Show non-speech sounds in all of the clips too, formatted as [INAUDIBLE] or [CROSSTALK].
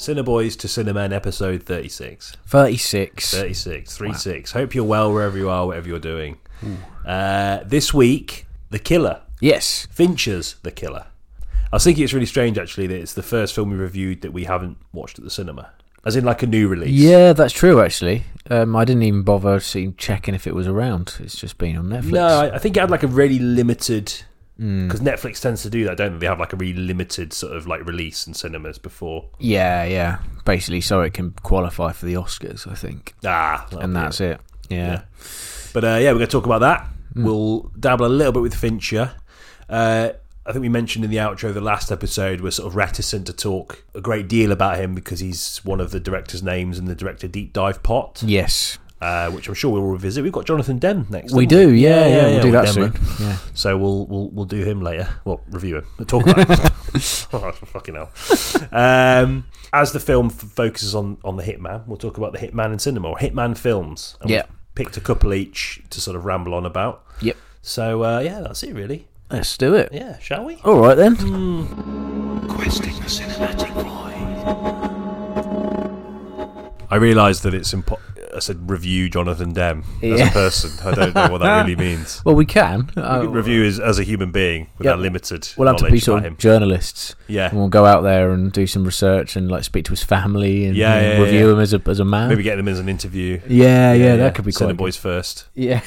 Cineboys to Cinemen episode 36. 36. 36, 36. Hope you're well wherever you are, whatever you're doing. Uh, this week, The Killer. Yes. Fincher's The Killer. I was thinking it's really strange actually that it's the first film we reviewed that we haven't watched at the cinema. As in like a new release. Yeah, that's true, actually. Um, I didn't even bother seeing, checking if it was around. It's just been on Netflix. No, I, I think it had like a really limited. Because Netflix tends to do that, don't they? They have like a really limited sort of like release in cinemas before. Yeah, yeah. Basically, so it can qualify for the Oscars, I think. Ah, and that's it. it. Yeah. Yeah. But uh, yeah, we're going to talk about that. Mm. We'll dabble a little bit with Fincher. Uh, I think we mentioned in the outro of the last episode we're sort of reticent to talk a great deal about him because he's one of the director's names in the director deep dive pot, Yes. Uh, which I'm sure we'll revisit. We've got Jonathan Demme next. We haven't do, yeah, yeah. we'll do with that Demme. soon. Yeah. So we'll we'll we'll do him later. Well, review him. We'll talk about him. [LAUGHS] [LAUGHS] oh, fucking hell. Um, as the film f- focuses on on the Hitman, we'll talk about the Hitman in cinema or Hitman films. And Yeah. we've picked a couple each to sort of ramble on about. Yep. So uh, yeah, that's it really. Let's do it. Yeah, shall we? All right, then. Questing the cinematic void. I realise that it's impo- I said review Jonathan Demme as Yeah. a person. I don't know what that really [LAUGHS] means. Well, we can. Uh, review is as a human being with Yeah. our limited We'll have to be sort of him. journalists. Yeah. And we'll go out there and do some research and like speak to his family and Yeah, yeah, review yeah. him as a as a man. Maybe get them as an interview. Yeah, yeah, that could be quite. Cineboys first. good.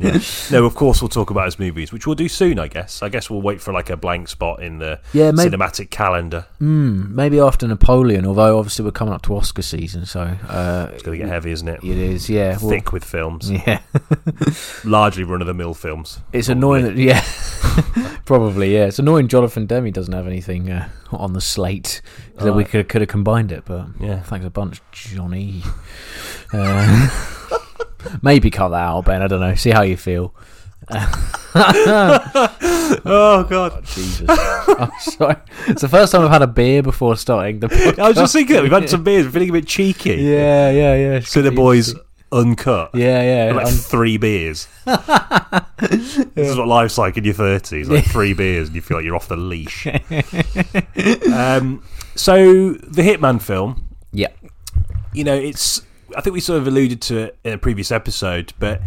Yeah. [LAUGHS] No, of course we'll talk about his movies, which we'll do soon. I guess. I guess we'll wait for like a blank spot in the Yeah, maybe- cinematic calendar. Mm, maybe after Napoleon, although obviously we're coming up to Oscar season, so uh, It's going to get heavy, isn't it? it is. Yeah. well- Thick with films, [LAUGHS] yeah. [LAUGHS] largely run of the mill films. It's annoying that yeah, probably yeah. It's annoying. Jonathan Demme doesn't have anything uh, on the slate because we could could have combined it, but Yeah. thanks a bunch, Johnny. Uh, maybe cut that out, Ben. I don't know. See how you feel. [LAUGHS] Oh God! Jesus, [LAUGHS] I'm sorry. It's the first time I've had a beer before starting the. Podcast. [LAUGHS] I was just thinking that we've had some beers. We're feeling a bit cheeky. Yeah, yeah, yeah. So the boys uncut. Yeah, yeah. Like I'm- three beers. This is what life's like in your thirties. Like three beers, and you feel like you're off the leash. um, so the Hitman film, yeah. you know, it's. I think we sort of alluded to it in a previous episode, but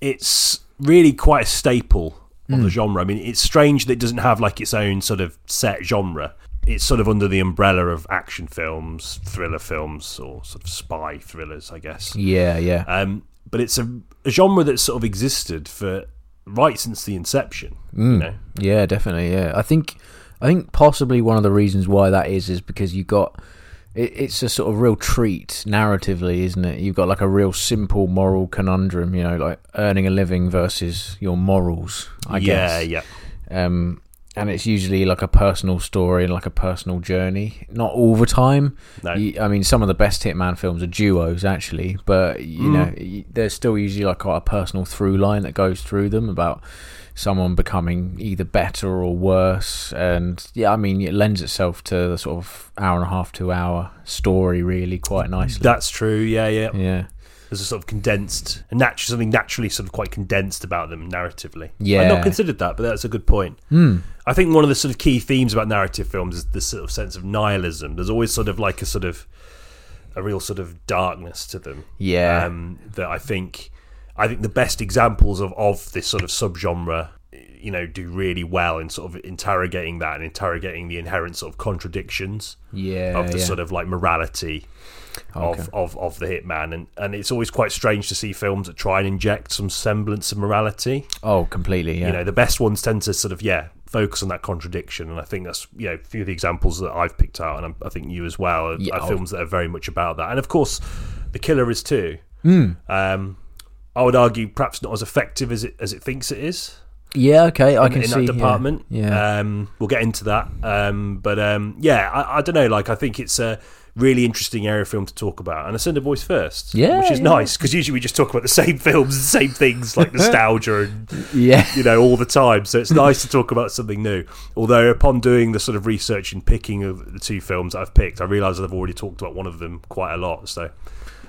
it's really quite a staple of the genre. I mean, it's strange that it doesn't have like its own sort of set genre. It's sort of under the umbrella of action films, thriller films, or sort of spy thrillers, I guess. Yeah, yeah. Um, but it's a, a genre that's sort of existed for right since the inception. You know? Yeah, definitely. Yeah, I think I think possibly one of the reasons why that is is because you got it, it's a sort of real treat narratively, isn't it? You've got like a real simple moral conundrum, you know, like earning a living versus your morals. I yeah, guess. yeah. Um, and it's usually like a personal story and like a personal journey. Not all the time. No. You- I mean, some of the best Hitman films are duos, actually, but you Mm. know, there's still usually like quite a personal through line that goes through them about someone becoming either better or worse. And yeah, I mean, it lends itself to the sort of hour and a half, two hour story really quite nicely. That's true. Yeah, yeah. yeah. There's a sort of condensed, a natural something naturally sort of quite condensed about them narratively. Yeah, I've not considered that, but that's a good point. Hmm. I think one of the sort of key themes about narrative films is this sort of sense of nihilism. There's always sort of like a sort of a real sort of darkness to them. Yeah. um, that I think I think the best examples of of this sort of subgenre, you know, do really well in sort of interrogating that and interrogating the inherent sort of contradictions Yeah. of the yeah. sort of like morality Okay. of, of of the hitman and and it's always quite strange to see films that try and inject some semblance of morality Oh, completely. Yeah. you know the best ones tend to sort of yeah focus on that contradiction and i think that's you know a few of the examples that i've picked out and i think you as well are, Yeah, are oh. films that are very much about that and of course the killer is too Hmm. um i would argue perhaps not as effective as it as it thinks it is yeah. Okay. I in, can in see that department Yeah. um we'll get into that um but um yeah i, I don't know like i think it's a really interesting area of film to talk about and i send the boys first Yeah, which is yeah. nice because usually we just talk about the [LAUGHS] same films the same things like [LAUGHS] nostalgia and yeah. you know all the time so it's nice to talk about something new although upon doing the sort of research and picking of the two films that i've picked i realize i've already talked about one of them quite a lot so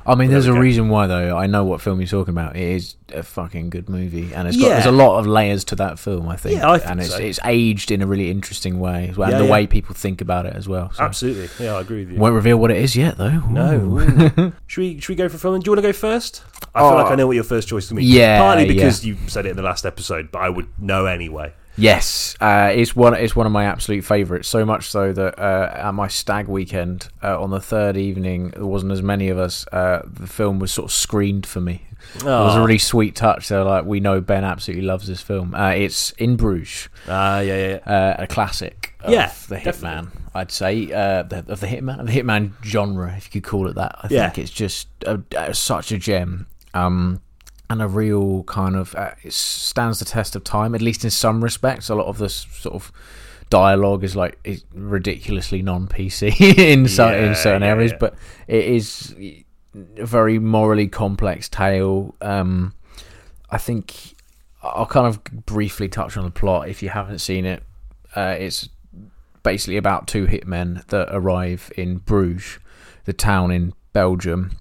I mean, there's there a go. reason why, though. I know what film you're talking about. It is a fucking good movie, and it's got Yeah. there's a lot of layers to that film. I think, Yeah, I think and it's so. it's aged in a really interesting way, as well, Yeah, and the way people think about it as well. So. Absolutely. Yeah, I agree with you. Won't reveal what it is yet, though. Ooh. No. [LAUGHS] should we should we go for film? Do you want to go first? I feel Oh. like I know what your first choice is going to be. Yeah, Partly because you said it in the last episode, but I would know anyway. Yes, uh, it's one. It's one of my absolute favourites. So much so that uh, at my stag weekend uh, on the third evening, there wasn't as many of us. Uh, the film was sort of screened for me. Oh. It was a Oh. really sweet touch. So like, we know Ben absolutely loves this film. Uh, it's In Bruges, Ah, yeah, yeah, yeah. uh, a classic. Of Yeah, the. Hitman. I'd say uh, the, of the Hitman, of the Hitman genre, if you could call it that. I Yeah. think it's just a, such a gem. Um, and a real kind of uh, it stands the test of time, at least in some respects. A lot of this sort of dialogue is like is ridiculously non PC [LAUGHS] in Yeah, in certain yeah, areas, yeah. but it is a very morally complex tale. Um, I think I'll kind of briefly touch on the plot if you haven't seen it. Uh, it's basically about two hitmen that arrive in Bruges, the town in Belgium,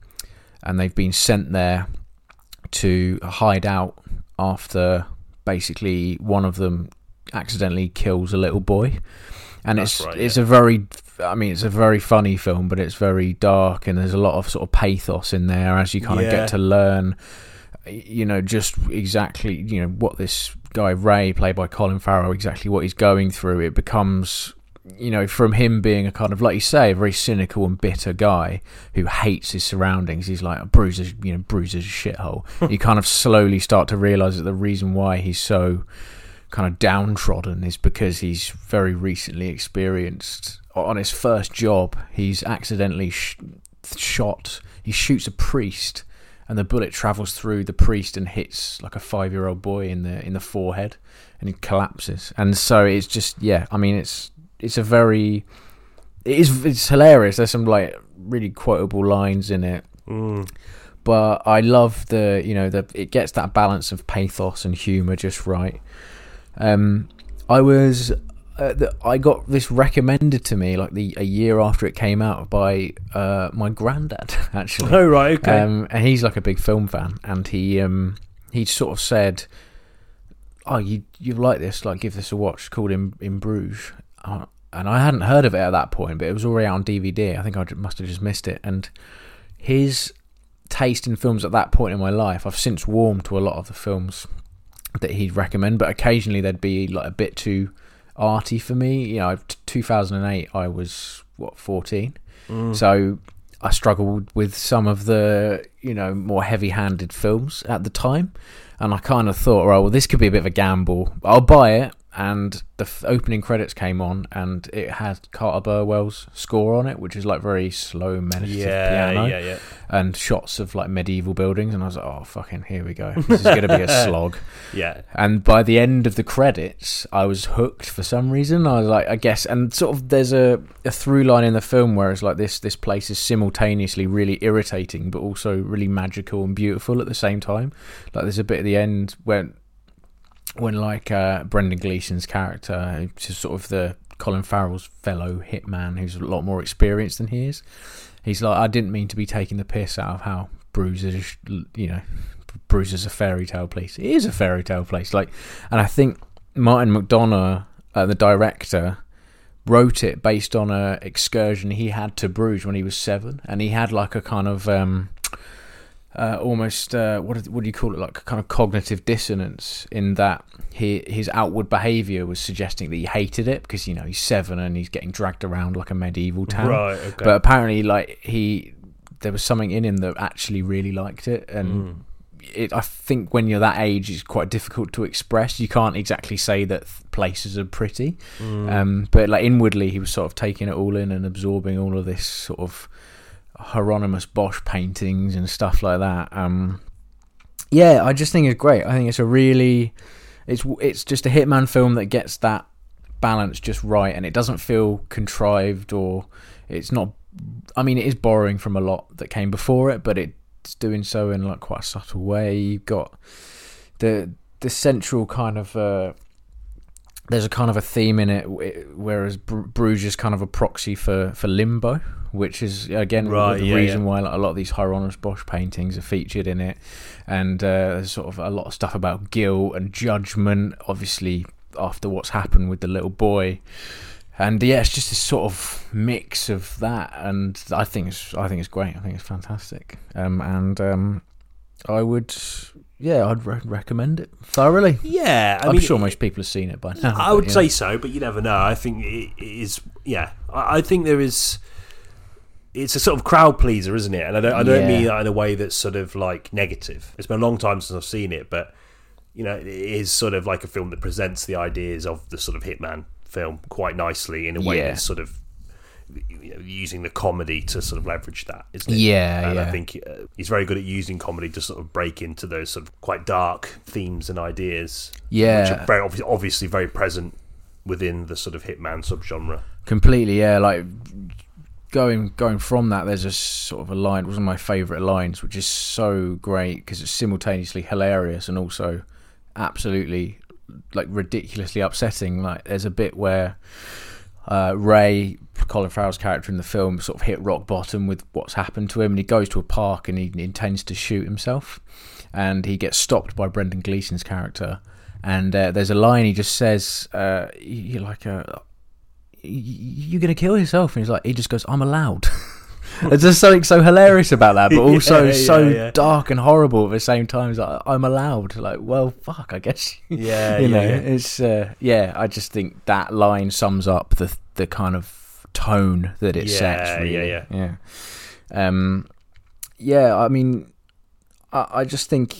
and they've been sent there to hide out after basically one of them accidentally kills a little boy. And That's it's right, it's yeah. a very I mean it's a very funny film but it's very dark and there's a lot of sort of pathos in there as you kind of get to learn you know just exactly you know what this guy Ray played by Colin Farrell exactly what he's going through it becomes you know from him being a kind of like you say a very cynical and bitter guy who hates his surroundings. He's like a Bruiser's you know Bruiser's a shithole. [LAUGHS] You kind of slowly start to realize that the reason why he's so kind of downtrodden is because he's very recently experienced on his first job he's accidentally sh- shot. He shoots a priest and the bullet travels through the priest and hits like a 5-year-old boy in the in the forehead and he collapses. And so it's just yeah i mean it's it's a very it is it's hilarious there's some like really quotable lines in it Mm. but I love the you know the it gets that balance of pathos and humor just right. Um, I was uh, the, I got this recommended to me like the a year after it came out by uh, my granddad [LAUGHS] actually. Oh, right, okay. Um, and he's like a big film fan, and he um, he sort of said, "Oh, you you like this? Like, give this a watch." Called in in Bruges, uh, and I hadn't heard of it at that point, but it was already out on DVD. I think I must have just missed it. And his taste in films at that point in my life, I've since warmed to a lot of the films that he'd recommend, but occasionally they'd be like a bit too arty for me. You know, 2008, I was what 14, Mm. so I struggled with some of the you know more heavy-handed films at the time, and I kind of thought, right, well, this could be a bit of a gamble. I'll buy it. And the f- opening credits came on, and it had Carter Burwell's score on it, which is like very slow, meditative yeah, piano yeah, yeah. and shots of like medieval buildings, and I was like, "Oh, fucking, here we go. This is going to be a [LAUGHS] slog." Yeah. And by the end of the credits, I was hooked for some reason. I was like, I guess, and sort of there's a, a through line in the film where it's like this this place is simultaneously really irritating, but also really magical and beautiful at the same time. Like there's a bit at the end when when like uh, Brendan Gleeson's character, is sort of the Colin Farrell's fellow hitman, who's a lot more experienced than he is. He's like, I didn't mean to be taking the piss out of how Bruiser's, you know, Bruiser's a fairy tale place. It is a fairy tale place. Like, and I think Martin McDonagh, uh, the director, wrote it based on a excursion he had to Bruges when he was seven, and he had like a kind of um, uh, almost uh, what what do you call it? Like a kind of cognitive dissonance in that he his outward behaviour was suggesting that he hated it because you know he's seven and he's getting dragged around like a medieval town. Right, okay. But apparently, like he, there was something in him that actually really liked it, and Mm. it. I think when you're that age, it's quite difficult to express. You can't exactly say that th- places are pretty, Mm. um, but like inwardly, he was sort of taking it all in and absorbing all of this sort of Hieronymus Bosch paintings and stuff like that. Um, yeah, I just think it's great. I think it's a really, it's it's just a hitman film that gets that balance just right, and it doesn't feel contrived or it's not. I mean, it is borrowing from a lot that came before it, but it's doing so in like quite a subtle way. You've got the the central kind of uh, there's a kind of a theme in it, whereas Bruges is kind of a proxy for, for Limbo, which is again Right, the yeah, reason yeah. why like, a lot of these Hieronymus Bosch paintings are featured in it, and uh, there's sort of a lot of stuff about guilt and judgment. Obviously, after what's happened with the little boy, and yeah, it's just this sort of mix of that, and I think it's I think it's great. I think it's fantastic, um, and um, I would. Yeah, I'd re- recommend it thoroughly. Yeah, I I'm mean, sure most people have seen it by now. I but would yeah. say so, but you never know. I think it is. Yeah, I, I think there is. It's a sort of crowd pleaser, isn't it? And I don't. I don't Yeah. mean that in a way that's sort of like negative. It's been a long time since I've seen it, but you know, it is sort of like a film that presents the ideas of the sort of hitman film quite nicely in a way Yeah. that's sort of using the comedy to sort of leverage that, isn't it? Yeah, and I think uh, he's very good at using comedy to sort of break into those sort of quite dark themes and ideas. Yeah, which Yeah. are very obvi- obviously very present within the sort of hitman subgenre. completely. Yeah, like going going from that, there's a sort of a line. One of my favourite lines, which is so great because it's simultaneously hilarious and also absolutely like ridiculously upsetting. Like there's a bit where uh, Ray, Colin Farrell's character in the film, sort of hit rock bottom with what's happened to him, and he goes to a park and he intends to shoot himself, and he gets stopped by Brendan Gleeson's character. And uh, there's a line he just says, uh, "You like a, you're gonna kill yourself," and he's like, he just goes, "I'm allowed." [LAUGHS] There's just something so hilarious about that, but [LAUGHS] also Yeah, so yeah, yeah. dark and horrible at the same time. It's like, I'm allowed. Like, well, fuck, I guess. [LAUGHS] Yeah, you yeah, know, yeah. it's uh, yeah. I just think that line sums up the the kind of tone that it Yeah, sets. yeah, Really. yeah. yeah. Um, yeah. I mean, I, I just think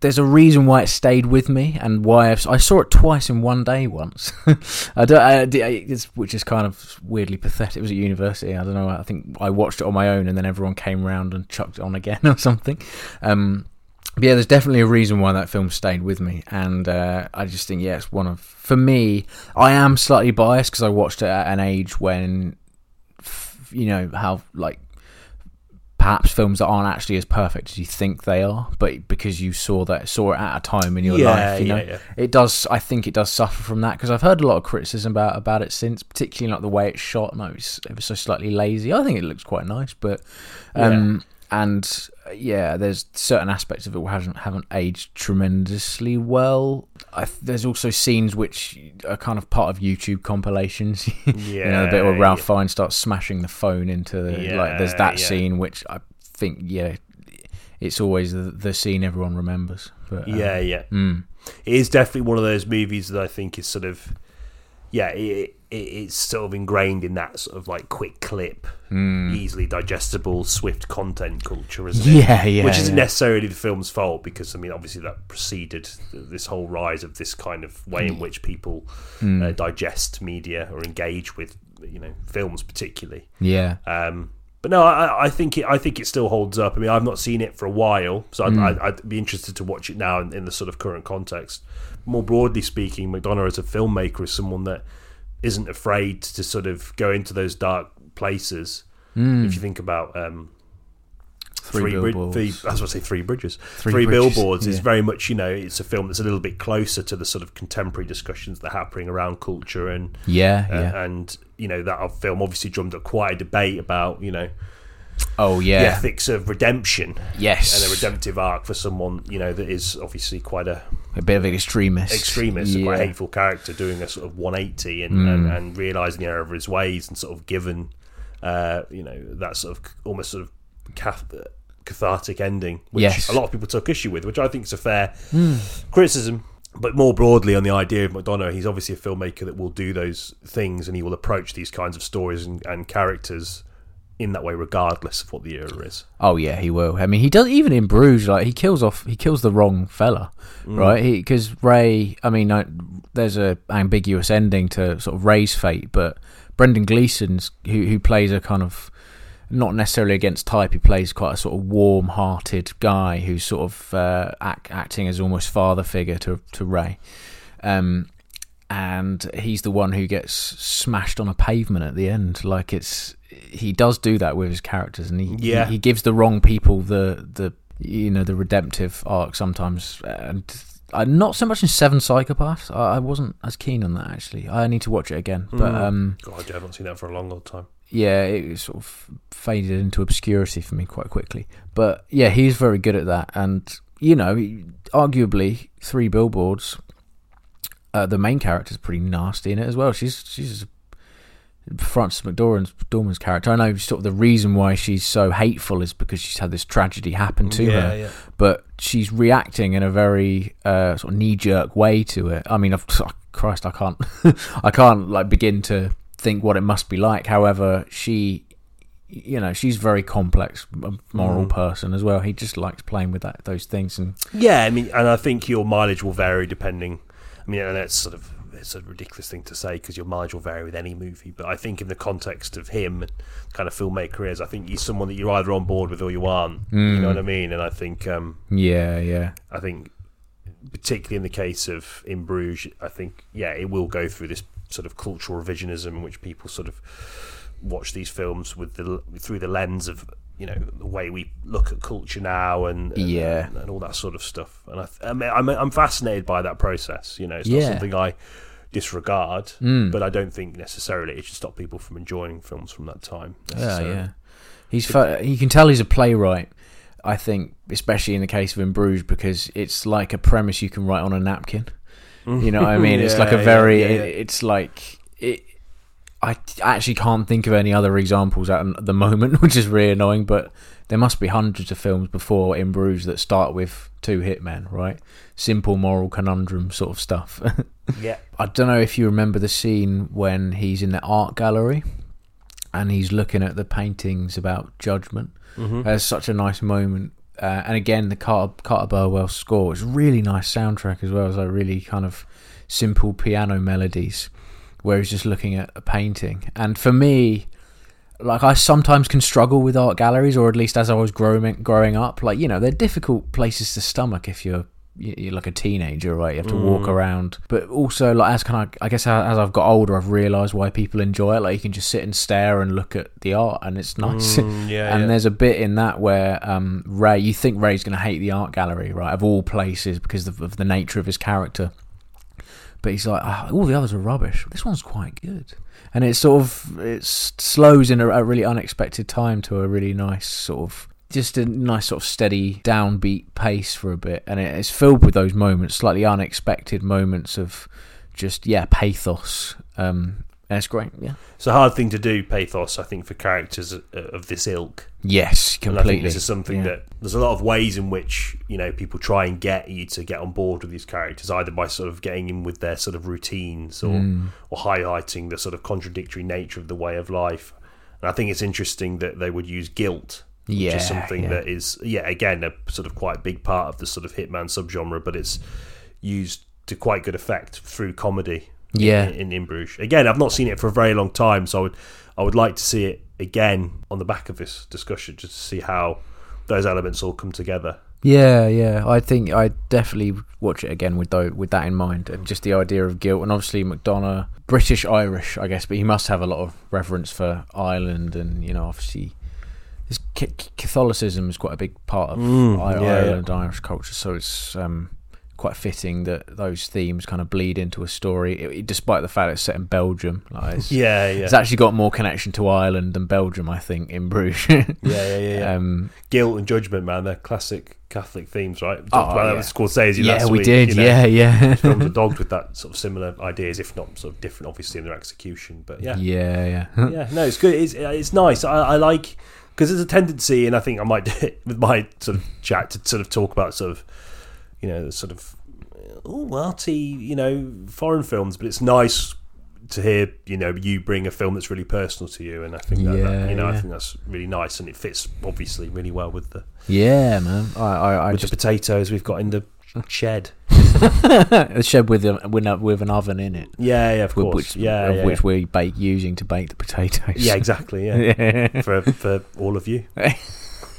there's a reason why it stayed with me and why I've, I saw it twice in one day once. [LAUGHS] I don't, I, which is kind of weirdly pathetic. It was at university. I don't know. I think I watched it on my own, and then everyone came round and chucked it on again [LAUGHS] or something. Um, but yeah, there's definitely a reason why that film stayed with me, and uh, I just think yeah, it's one of for me. I am slightly biased because I watched it at an age when, you know, how like perhaps films that aren't actually as perfect as you think they are, but because you saw that saw it at a time in your Yeah, life, you know, yeah, yeah. it does. I think it does suffer from that because I've heard a lot of criticism about about it since, particularly like the way it's shot. No, it's ever so slightly lazy. I think it looks quite nice, but um, and yeah, there's certain aspects of it which haven't haven't aged tremendously well. I, th- there's also scenes which are kind of part of YouTube compilations. [LAUGHS] you know, the bit where Ralph yeah. Fiennes starts smashing the phone into the like. There's that yeah. scene which I think yeah, it's always the, the scene everyone remembers. But um, Yeah, yeah. mm, It is definitely one of those movies that I think is sort of, yeah, it, it, it's sort of ingrained in that sort of like quick clip, easily digestible, swift content culture, isn't it? Hmm. Yeah, yeah, Which isn't yeah. necessarily the film's fault because I mean, obviously that preceded this whole rise of this kind of way in which people Hmm. uh, digest media or engage with, you know, films particularly. yeah. Um, but no, I, I think it. I think it still holds up. I mean, I've not seen it for a while, so I'd, Hmm. I'd, I'd be interested to watch it now in, in the sort of current context. More broadly speaking, McDonagh as a filmmaker is someone that isn't afraid to sort of go into those dark places. If you think about um. Three Brid- Billboards. three, I was going to say three bridges. Three Three, Bridges, billboards is very much, you know, it's a film that's a little bit closer to the sort of contemporary discussions that are happening around culture and Yeah, uh, yeah. and you know that film obviously drummed up quite a debate about you know oh yeah the ethics of redemption Yes. and a redemptive arc for someone you know that is obviously quite a a bit of an extremist. extremist, a yeah. quite hateful character doing a sort of 180 and, Mm. and, and realizing the error of his ways and sort of given uh, you know that sort of almost sort of cath- cathartic ending, which Yes. a lot of people took issue with, which I think is a fair criticism. But more broadly on the idea of McDonagh, he's obviously a filmmaker that will do those things and he will approach these kinds of stories and, and characters in that way, regardless of what the era is. Oh yeah, he will. I mean, he does even in Bruges. Like he kills off, he kills the wrong fella, Mm. right? Because Ray. I mean, I, there's a ambiguous ending to sort of Ray's fate, but Brendan Gleeson's who who plays a kind of not necessarily against type. He plays quite a sort of warm-hearted guy who's sort of uh, act, acting as almost father figure to to Ray. Um, and he's the one who gets smashed on a pavement at the end. Like it's he does do that with his characters, and he Yeah. he, he gives the wrong people the the you know the redemptive arc sometimes, and uh, not so much in Seven Psychopaths. I, I wasn't as keen on that actually. I need to watch it again. But Mm. um, God, I haven't seen that for a long, long time. yeah, it sort of faded into obscurity for me quite quickly. But yeah, he's very good at that, and you know, arguably three billboards. Uh, the main character's pretty nasty in it as well. She's she's Frances McDormand's Dormand's character. I know sort of the reason why she's so hateful is because she's had this tragedy happen to yeah, her, yeah. but she's reacting in a very uh, sort of knee jerk way to it. I mean, I've, Christ, I can't, [LAUGHS] I can't like begin to think what it must be like. However, she, you know, she's a very complex moral Mm. person as well. He just likes playing with that those things, and Yeah, I mean, and I think your mileage will vary depending. I mean, and that's sort of it's a ridiculous thing to say because your mileage will vary with any movie. But I think in the context of him, kind of filmmaker is, I think he's someone that you're either on board with or you aren't. You Mm. know what I mean? And I think, um, yeah, yeah, I think, particularly in the case of In Bruges, I think, yeah, it will go through this sort of cultural revisionism in which people sort of watch these films with the through the lens of you know the way we look at culture now and, and Yeah. and, all that sort of stuff. And I, I mean, I'm I'm fascinated by that process. You know, it's Yeah. not something I disregard, Mm. but I don't think necessarily it should stop people from enjoying films from that time. yeah, yeah. He's fu- you can tell he's a playwright. I think, especially in the case of In Bruges, because it's like a premise you can write on a napkin. You know what I mean? it's [LAUGHS] like a very. yeah, yeah, yeah. it- it's like. I actually can't think of any other examples at the moment, [LAUGHS] which is really annoying. But there must be hundreds of films before In Bruges that start with two hitmen, right? Simple moral conundrum sort of stuff. [LAUGHS] yeah. I don't know if you remember the scene when he's in the art gallery and he's looking at the paintings about judgment. Mhm. There's such a nice moment. Uh, and again, the Carter, Carter Burwell score is really nice soundtrack as well as like really kind of simple piano melodies where he's just looking at a painting. And for me, like I sometimes can struggle with art galleries, or at least as I was growing growing up, like you know they're difficult places to stomach if you're you're like a teenager, right? You have to walk Mm. around, but also like as kind of I guess as I've got older, I've realised why people enjoy it. Like you can just sit and stare and look at the art, and it's nice. Mm, [LAUGHS] yeah, and yeah. there's a bit in that where um, Ray, you think Ray's going to hate the art gallery, right? Of all places, because of, of the nature of his character. But he's like, "Ah, all the others are rubbish. This one's quite good, and it sort of it slows in a, a really unexpected time to a really nice sort of just a nice sort of steady downbeat pace for a bit, and it, it's filled with those moments, slightly unexpected moments of just yeah pathos. Um, and it's great, yeah. It's a hard thing to do, pathos. I think for characters of- of this ilk. Yes, And I completely. think this is something Yeah. that there's a lot of ways in which you know people try and get you to get on board with these characters, either by sort of getting in with their sort of routines or Mm. or highlighting the sort of contradictory nature of the way of life. And I think it's interesting that they would use guilt, which Yeah, is something yeah. that is yeah again a sort of quite big part of the sort of hitman subgenre, but it's used to quite good effect through comedy. in- Yeah. in, in Bruges. Again, I've not seen it for a very long time, so I would I would like to see it again on the back of this discussion, just to see how those elements all come together. Yeah, yeah. I think I definitely watch it again with though with that in mind, and just the idea of guilt, and obviously McDonagh, British Irish, I guess, but he must have a lot of reverence for Ireland, and you know, obviously, this Catholicism is quite a big part of Mm, I- yeah, yeah. Ireland Irish culture, so it's um, quite fitting that those themes kind of bleed into a story, it- despite the fact it's set in Belgium. Like it's, [LAUGHS] Yeah, yeah, it's actually got more connection to Ireland than Belgium, I think, in Bruges. [LAUGHS] yeah, yeah, yeah. yeah. um, Guilt and judgment, man. They're classic Catholic themes, right? We Oh, talked about that yeah. with Scorsese yeah, last we week, did. you know. Yeah, yeah. Films are dogged with that sort of similar ideas, if not sort of different, obviously, in their execution. But yeah, yeah, yeah. [LAUGHS] yeah, no, it's good. It's it's nice. I, I like because there's a tendency, and I think I might do it with my sort of chat to sort of talk about sort of you know the sort of oh arty you know foreign films, but it's nice to hear you know you bring a film that's really personal to you, and I think that, that Yeah, you know I think that's really nice, and it fits obviously really well with the Yeah, man. I, I, I with just the potatoes we've got in the [LAUGHS] shed. a shed with a with, an oven in it, Yeah, yeah, of course. which yeah, yeah, which we bake using to bake the potatoes. yeah, exactly. Yeah, yeah. [LAUGHS] [LAUGHS] for for all of you.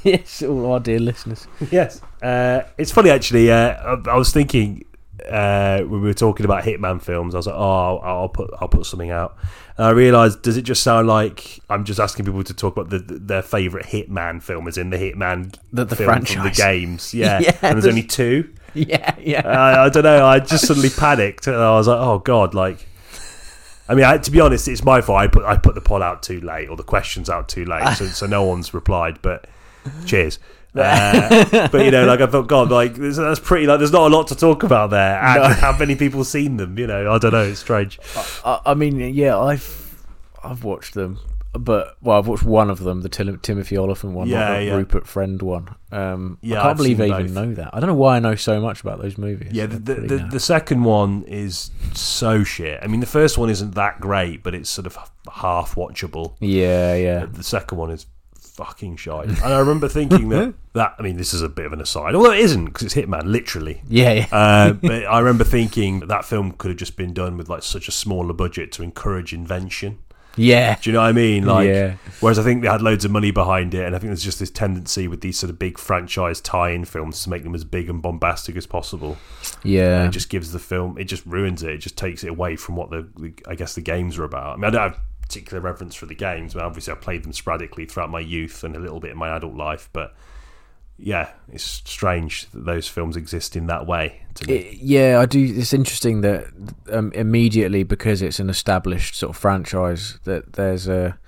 yes, all our dear listeners. yes. Uh, it's funny actually. Uh, I, I was thinking uh, we were talking about Hitman films, I was like, "Oh, I'll, I'll put I'll put something out." And I realised, does it just sound like I'm just asking people to talk about the, their favourite Hitman film, as in the Hitman The- the film from the games? [LAUGHS] Yeah, Yeah, and there's there's- only two. yeah, yeah. I, I don't know. I just suddenly panicked, and I was like, "Oh God!" Like, I mean, I, to be honest, it's my fault. I put I put the poll out too late, or the questions out too late, so, so no one's replied. But cheers. Uh, [LAUGHS] but you know, like I thought, God, like that's pretty. Like, there's not a lot to talk about there. And No. how many people seen them? You know, I don't know. It's strange. I, I mean, yeah, I've I've watched them, but well, I've watched one of them, the Tim- Timothy Olyphant one, Yeah, not the yeah. Rupert Friend one. Um, Yeah, I can't I've believe I even both. know that. I don't know why I know so much about those movies. Yeah, the the, the, the second one is so shit. I mean, the first one isn't that great, but it's sort of half watchable. yeah, yeah. The second one is fucking shite. And I remember thinking that [LAUGHS] that. I mean, this is a bit of an aside, although it isn't because it's Hitman, literally. Yeah, yeah. Uh, [LAUGHS] but I remember thinking that, that film could have just been done with like such a smaller budget to encourage invention. yeah. Do you know what I mean? Like, Yeah. whereas I think they had loads of money behind it, and I think there's just this tendency with these sort of big franchise tie-in films to make them as big and bombastic as possible. Yeah. It just gives the film, it just ruins it. It just takes it away from what the, the I guess, the games are about. I mean, I don't have particular reverence for the games, but obviously I played them sporadically throughout my youth and a little bit in my adult life. But yeah, it's strange that those films exist in that way. It- yeah, I do. It's interesting that um, immediately because it's an established sort of franchise that there's a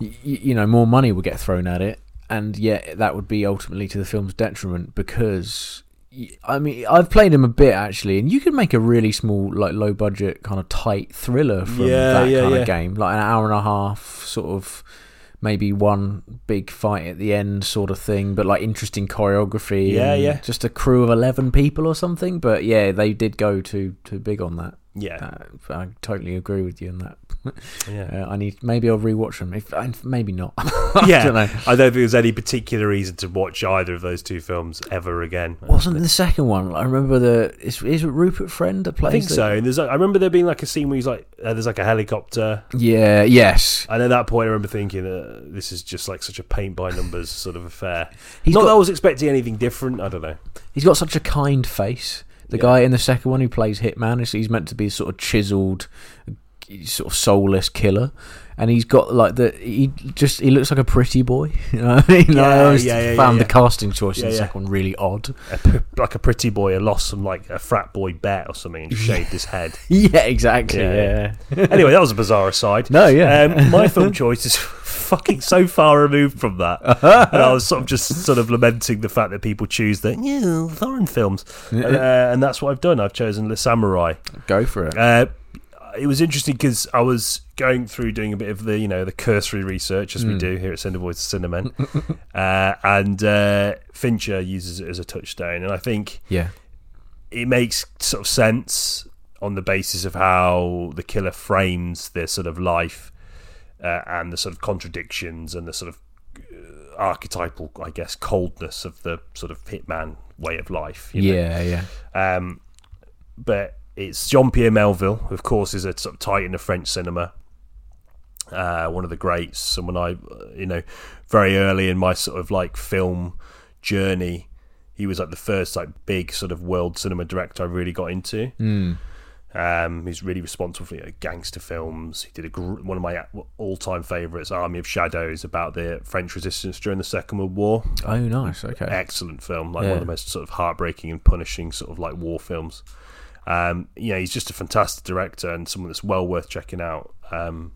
y- you know more money will get thrown at it, and yet that would be ultimately to the film's detriment because. I mean, I've played him a bit actually, and you could make a really small, like low budget, kind of tight thriller from Yeah, that yeah, kind yeah. of game, like an hour and a half, sort of maybe one big fight at the end, sort of thing, but like interesting choreography. Yeah, and yeah. Just a crew of eleven people or something, but yeah, they did go too too big on that. Yeah, Uh, I totally agree with you on that. yeah. [LAUGHS] Uh, I need maybe I'll rewatch them. If maybe not. yeah, [LAUGHS] I don't know. I don't think there's any particular reason to watch either of those two films ever again. Wasn't the second one? I remember the is, is it Rupert Friend that I think so. And there's, I remember there being like a scene where he's like, uh, there's like a helicopter, Yeah. Yes. and at that point, I remember thinking, uh, this is just like such a paint by numbers sort of affair. [LAUGHS] He's Not got that I was expecting anything different. I don't know. he's got such a kind face. The Yeah. guy in the second one who plays Hitman, he's meant to be a sort of chiseled, sort of soulless killer, and he's got like the he just he looks like a pretty boy. [LAUGHS] You know I mean? I Yeah, always yeah, yeah, found the casting choice in the second one really odd. A p- like a pretty boy a lost some like a frat boy bet or something and shaved his head. [LAUGHS] Yeah, exactly. Yeah, Yeah. anyway, that was a bizarre aside. No, yeah. Um, my film [LAUGHS] choice is fucking so far removed from that. and I was sort of just sort of lamenting the fact that people choose the yeah, foreign films. Uh, and that's what I've done. I've chosen the Samurai. Go for it. Uh, it was interesting because I was going through doing a bit of the you know the cursory research as we do here at Cineboys Cinemen, [LAUGHS] uh, and uh, Fincher uses it as a touchstone, and I think Yeah. it makes sort of sense on the basis of how the killer frames their sort of life uh, and the sort of contradictions and the sort of uh, archetypal, I guess, coldness of the sort of hitman way of life. you know? Yeah, yeah. Um, but it's Jean Pierre Melville, who of course is a sort of titan of French cinema. Uh, one of the greats, someone I, you know, very early in my sort of like film journey, he was like the first like big sort of world cinema director I really got into. Mm. Um, he's really responsible for you know, gangster films. He did a gr- one of my all-time favorites, Army of Shadows, about the French resistance during the Second World War Oh, nice. Okay. excellent film, like Yeah. one of the most sort of heartbreaking and punishing sort of like war films. Um, you know, he's just a fantastic director and someone that's well worth checking out. Um,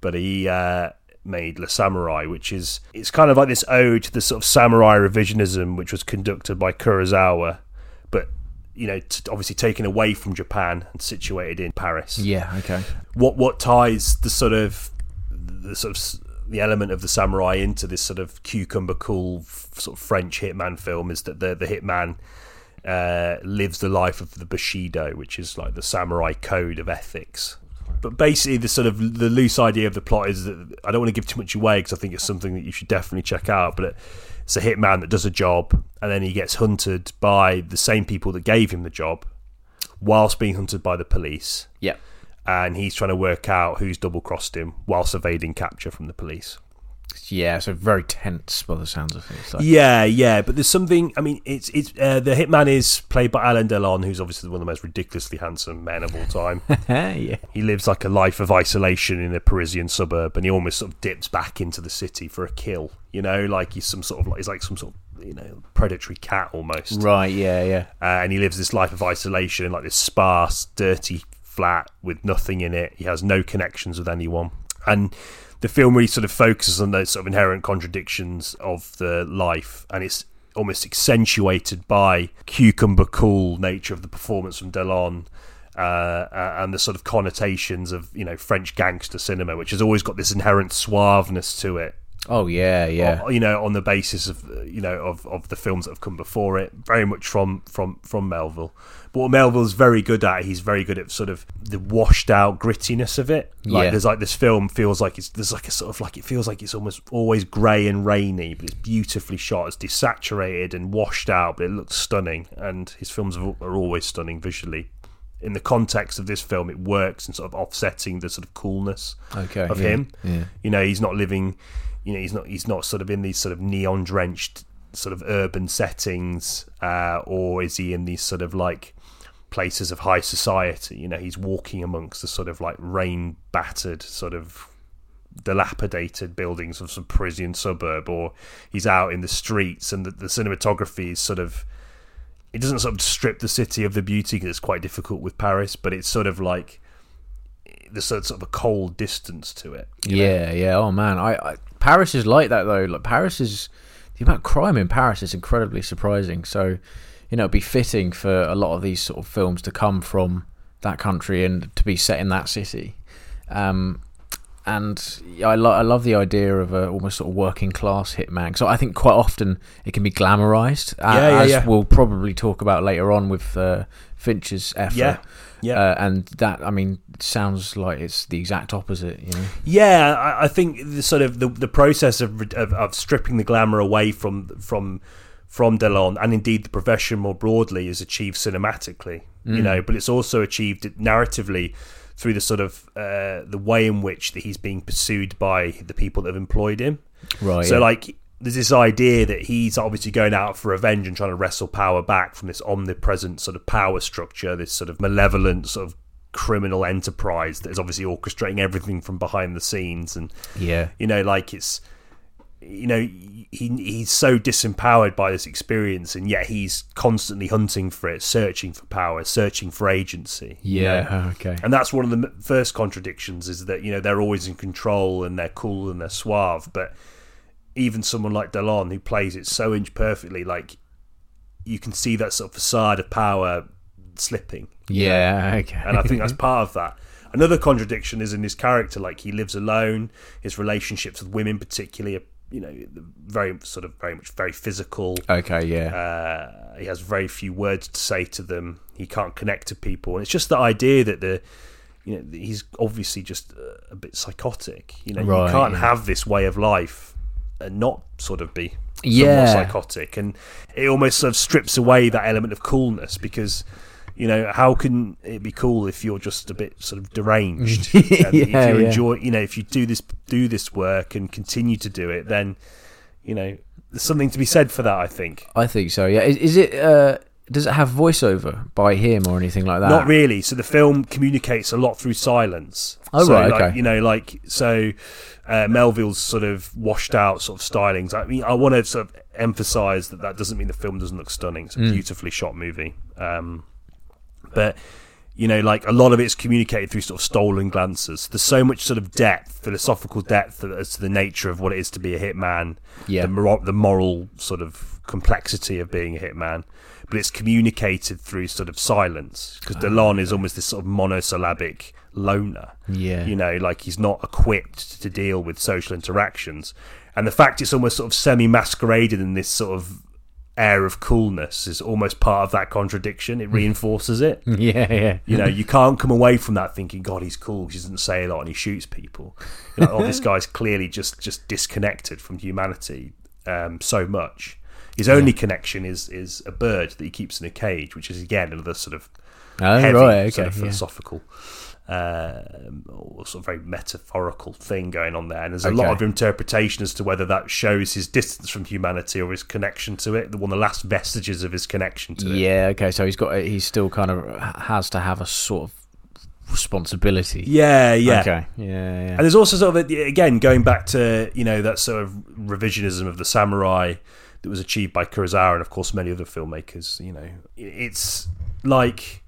but he uh, made Le Samouraï, which is it's kind of like this ode to the sort of samurai revisionism, which was conducted by Kurosawa, but you know, t- obviously taken away from Japan and situated in Paris Yeah. Okay. what what ties the sort of the sort of the element of the samurai into this sort of cucumber cool f- sort of French hitman film is that the the hitman uh, lives the life of the bushido, which is like the samurai code of ethics. But basically, the sort of the loose idea of the plot is that I don't want to give too much away because I think it's something that you should definitely check out. But it, it's a hitman that does a job and then he gets hunted by the same people that gave him the job, whilst being hunted by the police Yeah. and he's trying to work out who's double crossed him whilst evading capture from the police. Yeah. So very tense by the sounds of things. Like, Yeah, yeah, but there's something. I mean, it's it's uh, the hitman is played by Alain Delon, who's obviously one of the most ridiculously handsome men of all time. [LAUGHS] yeah. he lives like a life of isolation in a Parisian suburb, and he almost sort of dips back into the city for a kill. You know, like he's some sort of like he's like some sort of you know predatory cat almost, Right. Yeah. Yeah. uh, and he lives this life of isolation in like this sparse, dirty flat with nothing in it. He has no connections with anyone, and the film really sort of focuses on those sort of inherent contradictions of the life, and it's almost accentuated by cucumber cool nature of the performance from Delon. Uh, and the sort of connotations of you know French gangster cinema, which has always got this inherent suaveness to it, Oh yeah. Yeah. you know, on the basis of uh, you know of, of the films that have come before it, very much from from from Melville. But what Melville's very good at, he's very good at sort of the washed out grittiness of it. Like Yeah. there's like this film feels like it's there's like a sort of like it feels like it's almost always grey and rainy, but it's beautifully shot. It's desaturated and washed out, but it looks stunning. And his films are always stunning visually. In the context of this film, it works in sort of offsetting the sort of coolness Okay. of yeah, him. Yeah. You know, he's not living. You know, he's not. He's not sort of in these sort of neon drenched sort of urban settings, uh, or is he in these sort of like places of high society? You know, he's walking amongst the sort of like rain battered sort of dilapidated buildings of some Parisian suburb, or he's out in the streets, and the, the cinematography is sort of. It doesn't sort of strip the city of the beauty because it's quite difficult with Paris, but it's sort of like there's sort of a cold distance to it. you know? Yeah, yeah. Oh man, I, I Paris is like that though. Like Paris is the amount of crime in Paris is incredibly surprising. So, you know, it'd be fitting for a lot of these sort of films to come from that country and to be set in that city. Um, and I, lo- I love the idea of a almost sort of working class hitman. So I think quite often it can be glamorized, Yeah, yeah, as yeah. we'll probably talk about later on with uh, Finch's effort. Yeah. Uh, and that, I mean, sounds like it's the exact opposite. You know. Yeah, I, I think the sort of the, the process of, of of stripping the glamour away from from from Delon and indeed the profession more broadly is achieved cinematically, you know, but it's also achieved narratively through the sort of uh, the way in which that he's being pursued by the people that have employed him. Right. So yeah. like there's this idea that he's obviously going out for revenge and trying to wrestle power back from this omnipresent sort of power structure, this sort of malevolent sort of criminal enterprise that is obviously orchestrating everything from behind the scenes and Yeah. you know like it's you know he he's so disempowered by this experience and yet he's constantly hunting for it searching for power searching for agency you know? Yeah. Okay. And that's one of the first contradictions is that you know they're always in control and they're cool and they're suave, but even someone like Delon who plays it so inch perfectly, like you can see that sort of facade of power slipping. Yeah. Okay. And I think that's part of that. Another contradiction is in his character, like he lives alone. His relationships with women, particularly, are, you know, very sort of very much very physical. okay. Yeah. Uh, he has very few words to say to them. He can't connect to people, and it's just the idea that the, you know, he's obviously just uh, a bit psychotic. You know, Right, you can't yeah. have this way of life and not sort of be Yeah. psychotic, and it almost sort of strips away that element of coolness because. You know, how can it be cool if you're just a bit sort of deranged? [LAUGHS] and if you yeah. enjoy, you know, if you do this do this work and continue to do it, then you know, there's something to be said for that. I think. I think so. Yeah. Is, is it? Uh, does it have voiceover by him or anything like that? Not really. So the film communicates a lot through silence. Oh, so, right, like, okay. You know, like so, uh, Melville's sort of washed out sort of stylings. I mean, I want to sort of emphasise that that doesn't mean the film doesn't look stunning. It's a Mm. beautifully shot movie. Um, but you know, like a lot of it's communicated through sort of stolen glances. There's so much sort of depth, philosophical depth as to the nature of what it is to be a hitman, Yeah. the, mor- the moral sort of complexity of being a hitman. But it's communicated through sort of silence because Delon is almost this sort of monosyllabic loner. Yeah. You know, like he's not equipped to deal with social interactions. And the fact it's almost sort of semi masqueraded in this sort of air of coolness is almost part of that contradiction. It [LAUGHS] reinforces it. [LAUGHS] Yeah. Yeah. You know, you can't come away from that thinking, God, he's cool. 'cause He doesn't say a lot and he shoots people. You know, oh, this [LAUGHS] guy's clearly just just disconnected from humanity um, so much. His only connection is is a bird that he keeps in a cage, which is again another sort of Oh, heavy right. sort Okay. of yeah. philosophical um, or sort of very metaphorical thing going on there. And there's a lot of interpretation as to whether that shows his distance from humanity or his connection to it. The one of the last vestiges of his connection to it. Yeah. Okay. So he's got. He's still kind of has to have a sort of responsibility. Yeah, yeah. Okay. Yeah. Yeah. And there's also sort of a, again going back to you know that sort of revisionism of the samurai that was achieved by Kurosawa and of course many other filmmakers. You know, it's like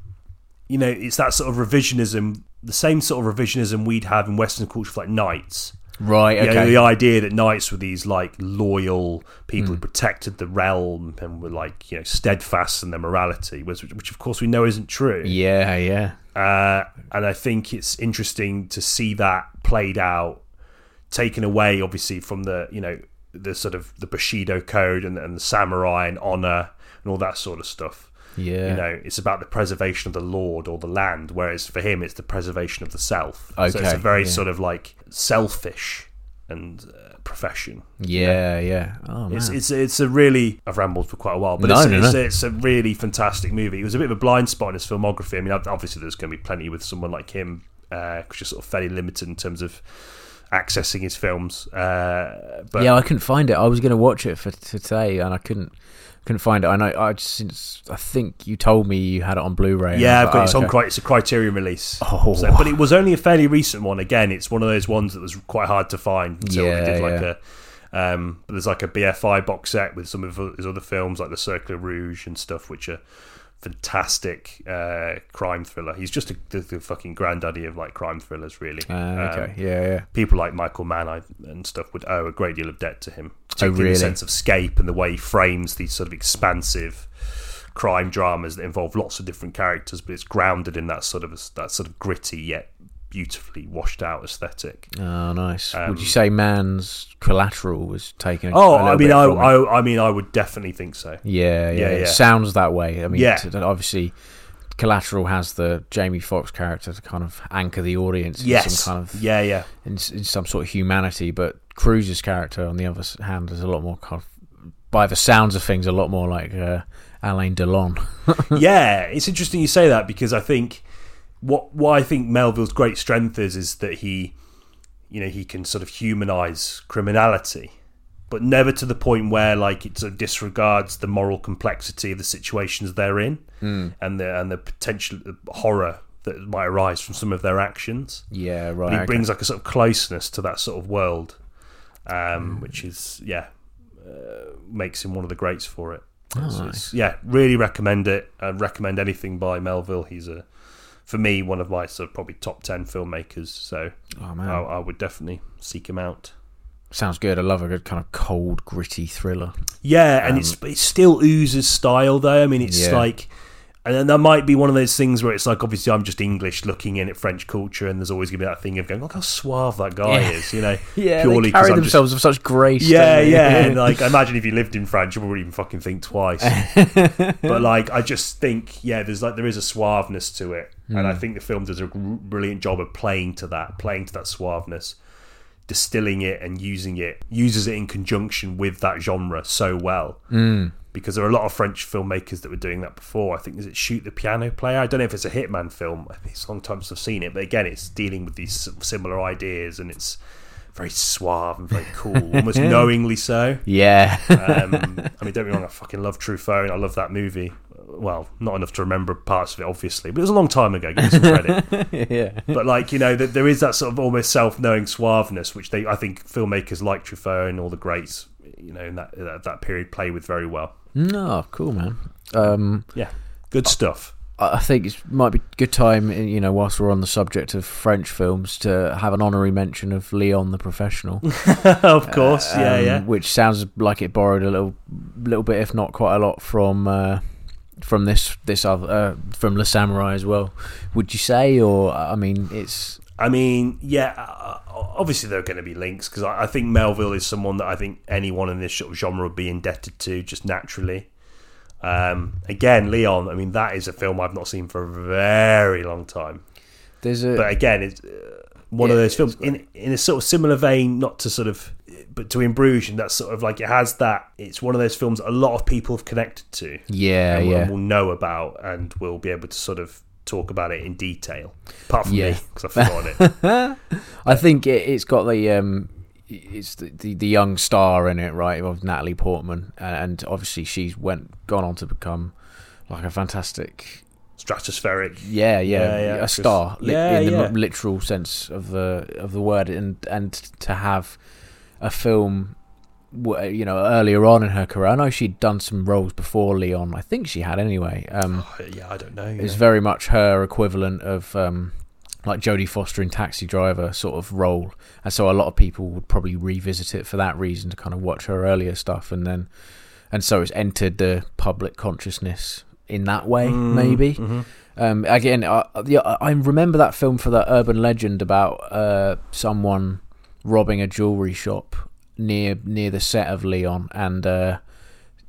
you know it's that sort of revisionism, the same sort of revisionism we'd have in Western culture for like knights. Right. You know, Okay. the idea that knights were these like loyal people Hmm. who protected the realm and were like you know steadfast in their morality, which, which of course we know isn't true. yeah. Yeah. Uh, and I think it's interesting to see that played out, taken away obviously from the you know the sort of the Bushido code and, and the samurai and honor and all that sort of stuff. Yeah. You know, it's about the preservation of the lord or the land, whereas for him it's the preservation of the self. Okay. so it's a very yeah. sort of like selfish and uh, profession. Yeah. Yeah. Oh man. It's, it's it's a really I've rambled for quite a while, but No, it's, no, it's, no. it's a really fantastic movie. It was a bit of a blind spot in his filmography. I mean, obviously there's going to be plenty with someone like him, uh, you're sort of fairly limited in terms of accessing his films. Uh, but yeah, I couldn't find it. I was going to watch it for, today, and I couldn't couldn't find it. I know. I just since I think you told me you had it on Blu-ray. Yeah, I've got like, it's oh, on okay. it's a Criterion release. Oh. So- but it was only a fairly recent one. Again, it's one of those ones that was quite hard to find until Yeah, they did like yeah. a. Um, but there's like a BFI box set with some of his other films, like Le Cercle Rouge and stuff, which are fantastic uh, crime thriller. He's just a, the, the fucking granddaddy of like crime thrillers, really. Uh, Um, yeah. Yeah. people like Michael Mann I, and stuff would owe a great deal of debt to him, Oh, really? the sense of scape and the way he frames these sort of expansive crime dramas that involve lots of different characters, but it's grounded in that sort of that sort of gritty yet beautifully washed out aesthetic. Oh, nice. Would Um, you say Mann's Collateral was taken? Oh, I mean, I? I, I mean, I would definitely think so. Yeah, yeah, Yeah, It sounds that way. I mean, Yeah. obviously, Collateral has the Jamie Foxx character to kind of anchor the audience in Yes, some kind of yeah, yeah, in, in some sort of humanity. But Cruise's character, on the other hand, is a lot more kind of, by the sounds of things, a lot more like uh, Alain Delon. [LAUGHS] yeah, it's interesting you say that because I think what what I think Melville's great strength is is that he, you know, he can sort of humanize criminality, but never to the point where like it sort of disregards the moral complexity of the situations they're in and the and the potential horror that might arise from some of their actions. yeah, And right. he okay. brings like a sort of closeness to that sort of world, Mm. um, which is yeah, uh, makes him one of the greats for it. Oh, It's- nice. yeah, really recommend it. I recommend anything by Melville. He's a, for me, one of my sort of probably top ten filmmakers. So Oh man, I, I would definitely seek him out. sounds good. I love a good kind of cold, gritty thriller. Yeah, and it's it still oozes style though. I mean, it's Um, Yeah. like, and then that might be one of those things where it's like, obviously, I'm just English looking in at French culture, and there's always gonna be that thing of going, look how suave that guy Yeah. is, you know? [LAUGHS] Yeah, purely they carry I'm just- themselves with such grace. Yeah, yeah. And [LAUGHS] like, imagine if you lived in France, you wouldn't even fucking think twice. [LAUGHS] but like, I just think, yeah, there's like there is a suaveness to it, and I think the film does a brilliant job of playing to that, playing to that suaveness, distilling it and using it, uses it in conjunction with that genre so well. Mm. Because there are a lot of French filmmakers that were doing that before. I think is it Shoot the Piano Player. I don't know if it's a Hitman film. It's a long time since I've seen it, but again, it's dealing with these similar ideas, and it's very suave and very cool, [LAUGHS] almost knowingly so. yeah. Um, I mean, don't be wrong, I fucking love Truffaut and I love that movie. Well, not enough to remember parts of it, obviously, but it was a long time ago. Give me some credit. [LAUGHS] yeah. but like you know, there is that sort of almost self-knowing suaveness, which they, I think, filmmakers like Truffaut and all the greats, you know, in that that, that period play with very well. No, cool, man. Um, Yeah, good stuff. I think it might be a good time, you know, whilst we're on the subject of French films, to have an honorary mention of Leon the Professional. [LAUGHS] of course, yeah, um, yeah. Which sounds like it borrowed a little, little bit, if not quite a lot, from uh, from this this other uh, from Le Samouraï as well. Would you say, or I mean, it's I mean, yeah, uh, obviously there are going to be links because I, I think Melville is someone that I think anyone in this sort of genre would be indebted to just naturally. Um, again, Leon, I mean, that is a film I've not seen for a very long time. there's a But again, it's uh, one of those films in in a sort of similar vein, not to sort of, but to In Bruges, and that's sort of like it has that. It's one of those films a lot of people have connected to, yeah, and will, yeah. will know about, and will be able to sort of talk about it in detail. Apart from Yeah. me, because I've forgotten it. [LAUGHS] I think it, it's got the um, it's the, the the young star in it, right? Of Natalie Portman, and obviously she's went gone on to become like a fantastic, Stratospheric. yeah, yeah, Yeah, yeah, a star li- Yeah, in the literal sense of the of the word, and and to have a film you know, earlier on in her career. I know she'd done some roles before Leon. I think she had anyway. Um, Oh, yeah, I don't know. it's very much her equivalent of um, like Jodie Foster in Taxi Driver sort of role, and so a lot of people would probably revisit it for that reason to kind of watch her earlier stuff, and then and so it's entered the public consciousness in that way, Mm, maybe. mhm. Um, again, I, yeah, I remember that film for that urban legend about uh, someone robbing a jewelry shop near near the set of Leon and uh,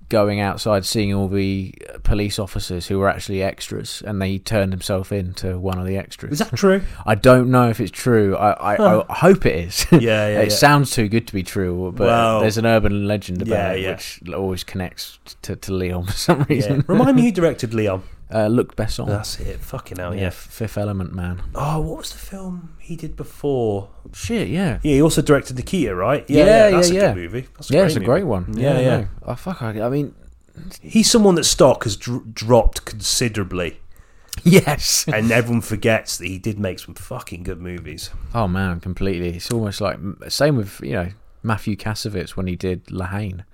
going outside, seeing all the police officers who were actually extras, and they turned himself into one of the extras. Is that true? I don't know if it's true. I, I, I hope it is. [LAUGHS] yeah, yeah. it yeah. sounds too good to be true, but Well, there's an urban legend about yeah, it yeah. which always connects to, to Leon for some reason. Remind me who [LAUGHS] directed Leon. Uh, Luc Besson. That's it. Fucking hell, yeah, yeah. Fifth Element man. Oh, what was the film he did before? Shit, yeah. Yeah, he also directed Nikita, right? Yeah, that's yeah, a yeah. good movie. That's yeah, it's a movie. great one. Yeah, yeah. know. Oh, fuck, I, I mean, He's someone that stock has dr- dropped considerably, [LAUGHS] yes. and everyone forgets that he did make some fucking good movies. oh man, completely. It's almost like same with you know Matthew Kassovitz when he did La Haine.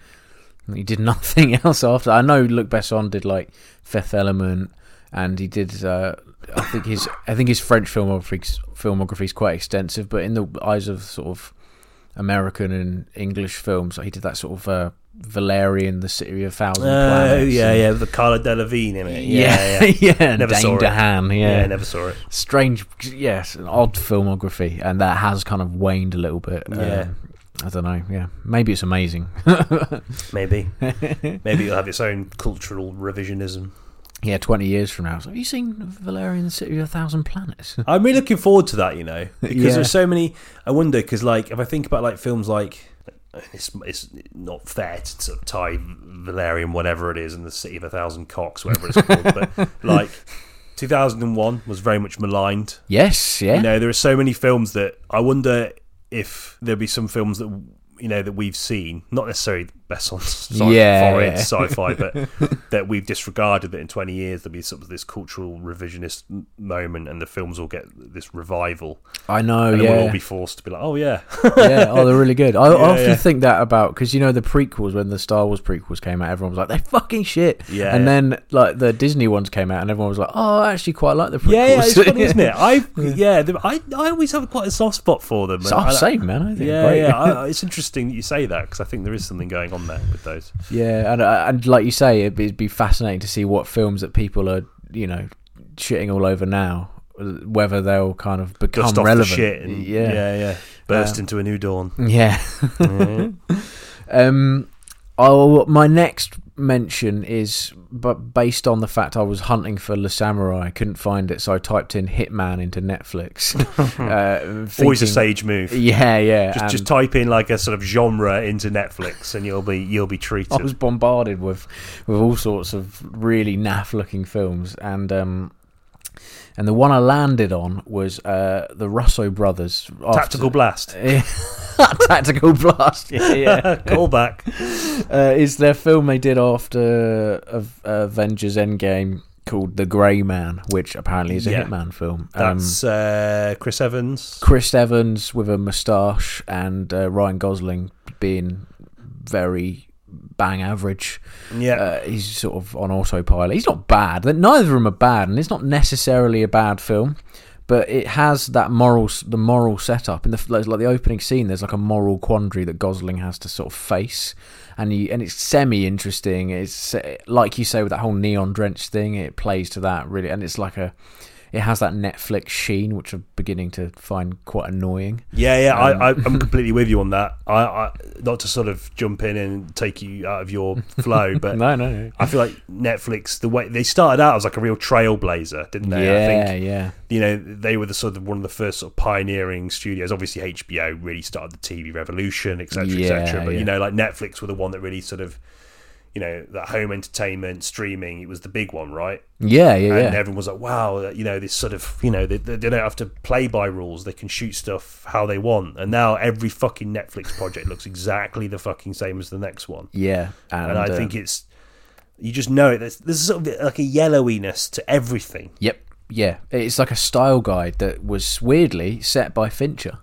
He did [LAUGHS] nothing else after. I know Luc Besson did like Fifth Element, and he did. Uh, I think his I think his French filmography filmography is quite extensive, but in the eyes of sort of American and English films, he did that sort of uh, Valerian, the City of a Thousand Oh, Planets. yeah, and- yeah, the Carla Delevingne in it. [LAUGHS] yeah, Yeah, yeah. [LAUGHS] yeah. Never saw Dane it. DeHaan, yeah. yeah, never saw it. strange yes an odd filmography and that has kind of waned a little bit Yeah. Um, i don't know yeah maybe it's amazing [LAUGHS] Maybe, [LAUGHS] maybe it'll have its own cultural revisionism. yeah 20 years from now so have you seen valerian city of a thousand planets [LAUGHS] I'm really looking forward to that, you know, because Yeah. there's so many. I wonder because, like, if I think about like films like. It's, it's not fair to sort of tie Valerian, whatever it is, and the City of a Thousand Cocks, whatever it's called. but like, 2001 was very much maligned. yes yeah You know, there are so many films that I wonder if there'll be some films that you know that we've seen, not necessarily best on sci- Yeah, foreign sci-fi, but [LAUGHS] that we've disregarded. That in twenty years there'll be sort of this cultural revisionist moment, and the films will get this revival, i know and yeah we'll all be forced to be like, "Oh yeah, yeah oh they're really good [LAUGHS] i, Yeah, I often yeah. think that about because you know the prequels when the star wars prequels came out everyone was like they're fucking shit Yeah, and then like the disney ones came out and everyone was like oh i actually quite like the prequels yeah, yeah." It's funny, isn't it? [LAUGHS] I yeah, the- I I always have quite a soft spot for them. I- same man i think yeah, great. yeah. I, it's interesting that you say that because I think there is something going on there with those. Yeah, and uh, and like you say, it'd be, it'd be fascinating to see what films that people are, you know, shitting all over now, whether they'll kind of become Dust relevant. the shit and yeah, yeah, yeah. Burst Um, into a new dawn. yeah. Mhm. [LAUGHS] um, I'll, my next mention is, but based on the fact I was hunting for Le Samouraï, I couldn't find it, so I typed in Hitman into Netflix. [LAUGHS] uh, Always a sage move. Yeah, yeah. Just, just type in like a sort of genre into Netflix, and you'll be you'll be treated. I was bombarded with with all sorts of really naff looking films, and um, and the one I landed on was uh, the Russo brothers. after- Tactical blast. [LAUGHS] Tactical Blast. [LAUGHS] Yeah, yeah. [LAUGHS] Call back. uh, is their film they did after of Avengers Endgame called The Grey Man, which apparently is a Yeah. Hitman film. Um, That's uh, Chris Evans. Chris Evans with a moustache and uh, Ryan Gosling being very bang average. Yeah. Uh, he's sort of on autopilot. He's not bad. Neither of them are bad, and it's not necessarily a bad film. But it has that moral, the moral setup in the like the opening scene. There's like a moral quandary that Gosling has to sort of face, and you and it's semi interesting. It's like you say with that whole neon drenched thing. It plays to that really, and it's like a, it has that Netflix sheen, which I'm beginning to find quite annoying. yeah, yeah. um, I, I, I'm [LAUGHS] completely with you on that. I, I, not to sort of jump in and take you out of your flow, [LAUGHS] but no, no, no. I feel like Netflix, the way they started out as like a real trailblazer, didn't they? I Yeah, think yeah. you know they were the sort of one of the first sort of pioneering studios. Obviously, HBO really started the TV revolution, etc., Yeah, etc. But yeah. you know, like Netflix were the one that really sort of, you know, that home entertainment streaming. It was the big one, right? Yeah, yeah, and yeah. everyone was like, "Wow, you know, this sort of, you know, they, they don't have to play by rules; they can shoot stuff how they want." And now every fucking Netflix project looks exactly the fucking same as the next one, Yeah, and, I uh, think it's you just know it. There's, there's sort of like a yellowiness to everything. Yep. Yeah. It's like a style guide that was weirdly set by Fincher,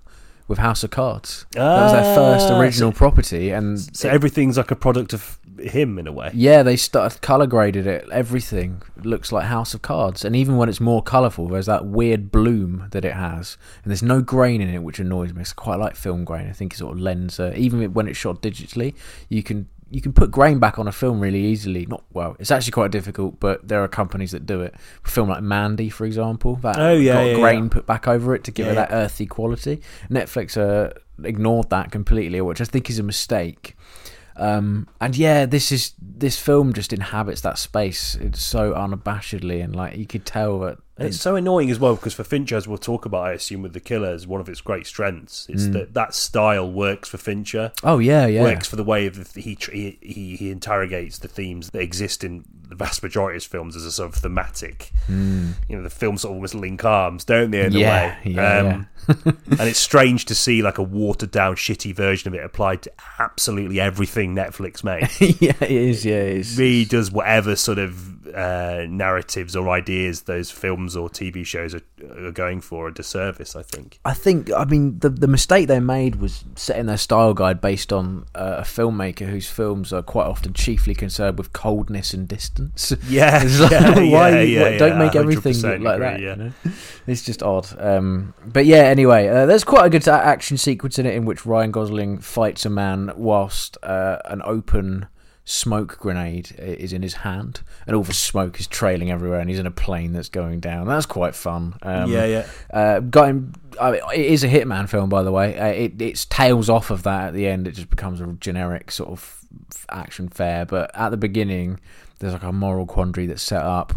with House of Cards. that was their first Ah, original so- property, and So everything's like a product of him in a way. yeah, they started color graded it. Everything looks like House of Cards, and even when it's more colorful, there's that weird bloom that it has, and there's no grain in it, which annoys me. It's quite like film grain. I think it sort of lends, uh, even when it's shot digitally, you can you can put grain back on a film really easily. Not well, it's actually quite difficult, but there are companies that do it. A film like Mandy, for example, that Oh, yeah, got yeah, grain yeah. put back over it to give it that earthy quality. Netflix uh, ignored that completely, which I think is a mistake. Um, and yeah, this is this film just inhabits that space. It's so unabashedly, and like you could tell that. And it's so annoying as well because for Fincher, as we'll talk about, I assume with the Killers, one of its great strengths is that that style works for Fincher. oh yeah, yeah, Works for the way tr- he he he interrogates the themes that exist in the vast majority of his films as a sort of thematic. You know, the films sort of almost link arms, don't they? In. Yeah, a way, yeah, [LAUGHS] and it's strange to see like a watered down, shitty version of it applied to absolutely everything Netflix made. [LAUGHS] yeah, it is. Yeah, it is. really does whatever sort of uh, narratives or ideas those films or TV shows are, are going for a disservice. I think. I think, I mean, the the mistake they made was setting their style guide based on uh, a filmmaker whose films are quite often chiefly concerned with coldness and distance. [LAUGHS] Yeah, like, yeah, [LAUGHS] why yeah, you- yeah, don't make everything look like agree, that. yeah. You know? It's just odd. Um, but yeah, anyway, uh, there's quite a good action sequence in it in which Ryan Gosling fights a man whilst uh, an open smoke grenade is in his hand, and all the smoke is trailing everywhere, and he's in a plane that's going down. That's quite fun. Um, yeah, yeah. uh, got him. I mean, it is a Hitman film, by the way. Uh, it it's tails off of that at the end. It just becomes a generic sort of action fair. But at the beginning, there's like a moral quandary that's set up,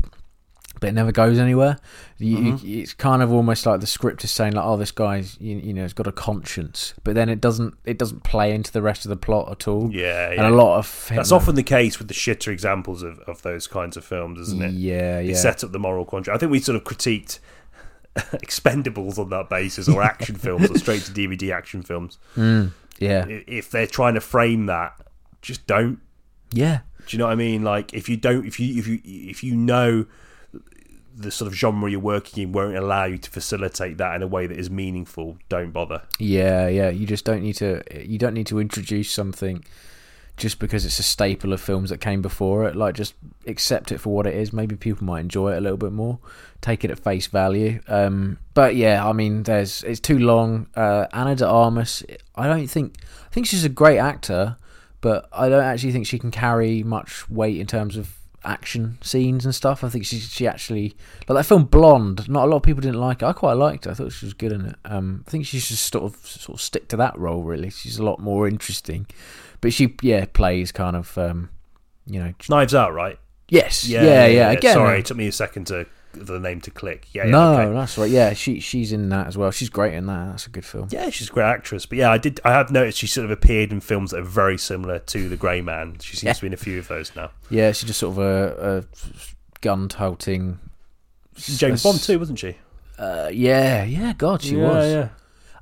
but it never goes anywhere. You, you, it's kind of almost like the script is saying like, "Oh, this guy's you, you know, has got a conscience," but then it doesn't. It doesn't play into the rest of the plot at all. Yeah, and yeah. a lot of That's often the case with the shitter examples of, of those kinds of films, isn't it? Yeah, yeah. set up the moral quandary. I think we sort of critiqued [LAUGHS] Expendables on that basis, or action [LAUGHS] films, or straight to DVD action films. Mm, yeah, If they're trying to frame that, just don't. yeah. Do you know what I mean? Like if you don't, if you if you if you know the sort of genre you're working in won't allow you to facilitate that in a way that is meaningful, don't bother. Yeah, yeah. You just don't need to. You don't need to introduce something just because it's a staple of films that came before it. Like, just accept it for what it is. Maybe people might enjoy it a little bit more. Take it at face value. Um, but yeah, I mean, there's it's too long. Uh, Ana de Armas. I don't think. I think she's a great actor, but I don't actually think she can carry much weight in terms of action scenes and stuff. I think she she actually like that film Blonde. Not a lot of people didn't like it. I quite liked it. I thought she was good in it. Um, I think she should sort of sort of stick to that role. Really, she's a lot more interesting. But she yeah plays kind of um, you know Knives Out, right? yes yeah yeah, yeah again Sorry, uh, it took me a second to the name to click. Yeah, yeah no okay. that's right yeah she she's in that as well. She's great in that. That's a good film. Yeah, she's a great actress. But yeah, I did. I have noticed she sort of appeared in films that are very similar to The Grey Man. She seems Yeah. to be in a few of those now. Yeah, she's just sort of a, a gun toting. James Bond too, wasn't she? Uh, yeah, yeah. God, she yeah, was. Yeah.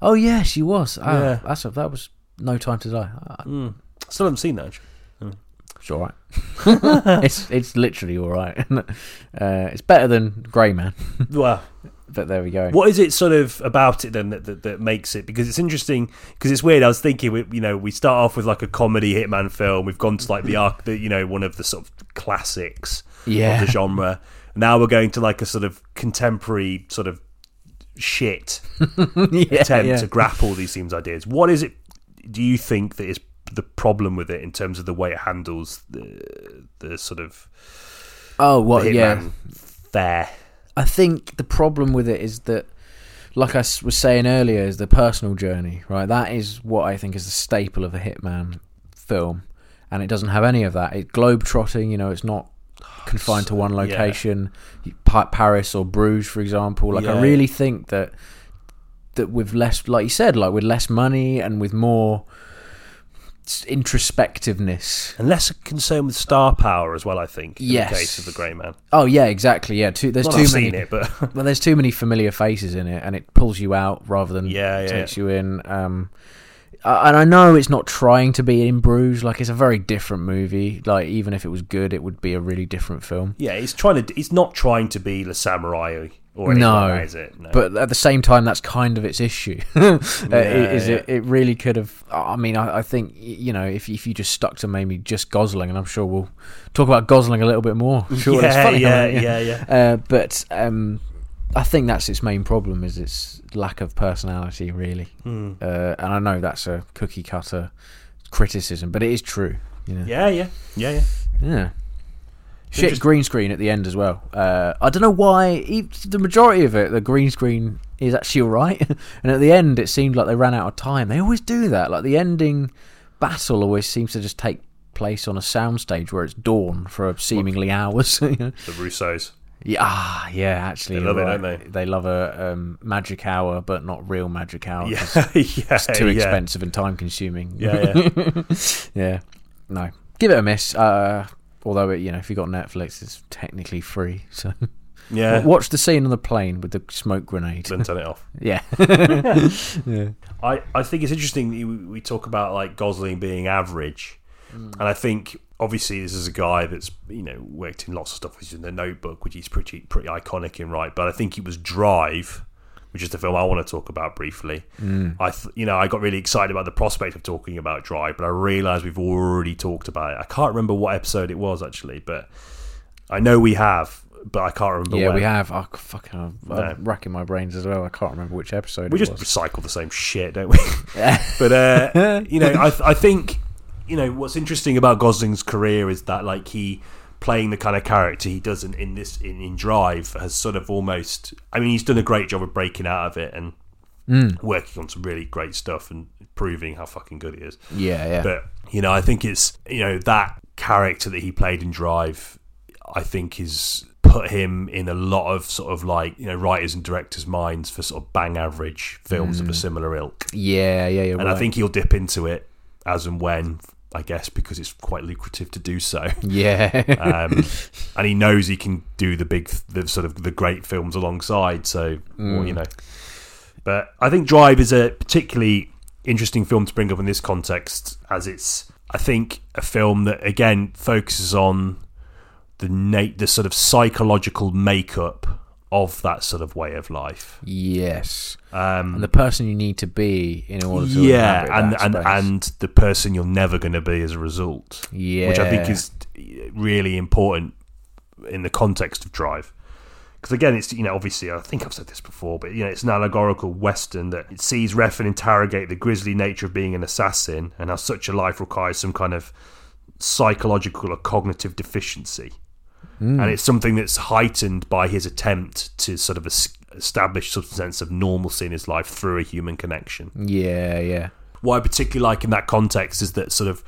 Oh yeah, she was. Ah, Yeah. that's a, that was No Time to Die. Ah, Mm. Still haven't seen that. actually. It's all right. [LAUGHS] it's it's literally all right. [LAUGHS] uh, it's better than Grey Man, [LAUGHS] Well, but there we go. what is it sort of about it then that, that, that makes it? Because it's interesting. Because it's weird. I was thinking, we, you know, we start off with like a comedy hitman film. We've gone to like the arc, the, you know, one of the sort of classics Yeah. of the genre. Now we're going to like a sort of contemporary sort of shit yeah, attempt yeah. to grapple these themes ideas. What is it? Do you think that is the problem with it in terms of the way it handles the the sort of Oh, what? the yeah. there? I think the problem with it is that, like I was saying earlier, is the personal journey. Right. That is what I think is the staple of a hitman film, and it doesn't have any of that. It globe trotting. You know, it's not confined to one location. Pa- Paris or Bruges, for example. Like Yeah. I really think that that with less, like you said, like with less money and with more introspectiveness. And less concerned with star power as well. I think. In Yes. the case of the Grey Man. Oh yeah, exactly. Yeah, too, there's Not too I've many. seen it, but [LAUGHS] Well, there's too many familiar faces in it, and it pulls you out rather than Yeah, yeah. takes you in. Um, and I know it's not trying to be in Bruges. Like it's a very different movie. Like even if it was good, it would be a really different film. Yeah, it's trying to. He's not trying to be the samurai or No, like that, it? No. But at the same time, that's kind of its issue. [LAUGHS] Uh, is it? It really could have. I mean, I, I think you know, if if you just stuck to maybe just Gosling, and I'm sure we'll talk about Gosling a little bit more. [LAUGHS] Sure, it's yeah, funny, yeah, it? yeah, yeah, Uh, but um, I think that's its main problem is its lack of personality, really. Hmm. Uh, and I know that's a cookie cutter criticism, but it is true. You know? yeah, yeah, yeah, yeah. Yeah. Shit, Interest- green screen at the end as well. Uh, I don't know why. e- The majority of it, the green screen is actually alright, [LAUGHS] and at the end, it seemed like they ran out of time. They always do that. Like the ending battle always seems to just take place on a soundstage where it's dawn for seemingly hours. [LAUGHS] you know? The Russos. Yeah, ah, yeah. Actually, They love you're it, don't right. They love a um, magic hour, but not real magic hour. Yeah, [LAUGHS] yeah, it's too yeah. expensive and time consuming. Yeah, yeah. [LAUGHS] yeah. No, give it a miss. Uh, although it, you know, if you got Netflix, it's technically free. So yeah. watch the scene on the plane with the smoke grenade. Then turn it off. [LAUGHS] yeah, yeah, I, I think it's interesting that you- we talk about like Gosling being average, Mm. and I think obviously this is a guy that's you know worked in lots of stuff. He's in the Notebook, which is pretty pretty iconic in right. But I think it was Drive, which is the film I want to talk about briefly. Mm. I th- you know I got really excited about the prospect of talking about Drive, but I realised we've already talked about it. I can't remember what episode it was actually, but I know we have, but I can't remember. yeah. when. We have. Oh, fucking, I'm No. racking my brains as well. I can't remember which episode. We just was. recycle the same shit, don't we? [LAUGHS] but uh, [LAUGHS] you know, I I think you know what's interesting about Gosling's career is that like he playing the kind of character he does in, in this in, in Drive has sort of almost. I mean, he's done a great job of breaking out of it and mm. working on some really great stuff and proving how fucking good he is. Yeah, yeah. But you know, I think it's you know that character that he played in Drive. I think is put him in a lot of sort of like you know writers and directors' minds for sort of bang average films of a mm. similar ilk. yeah, yeah, yeah. And I think he'll dip into it as and when, I guess, because it's quite lucrative to do so. Yeah. Um, [LAUGHS] and he knows he can do the big, the sort of the great films alongside. So, well, you know. But I think Drive is a particularly interesting film to bring up in this context, as it's, I think, a film that again focuses on the na- the sort of psychological makeup of that sort of way of life. yes. Um, And the person you need to be in order to yeah, and and space. and the person you're never going to be as a result, yeah, which I think is really important in the context of Drive. Because again, it's you know obviously I think I've said this before, but you know it's an allegorical western that it sees Refn interrogate the grisly nature of being an assassin and how such a life requires some kind of psychological or cognitive deficiency, and it's something that's heightened by his attempt to sort of establish some sense of normalcy in his life through a human connection yeah, yeah. what I particularly like in that context is that sort of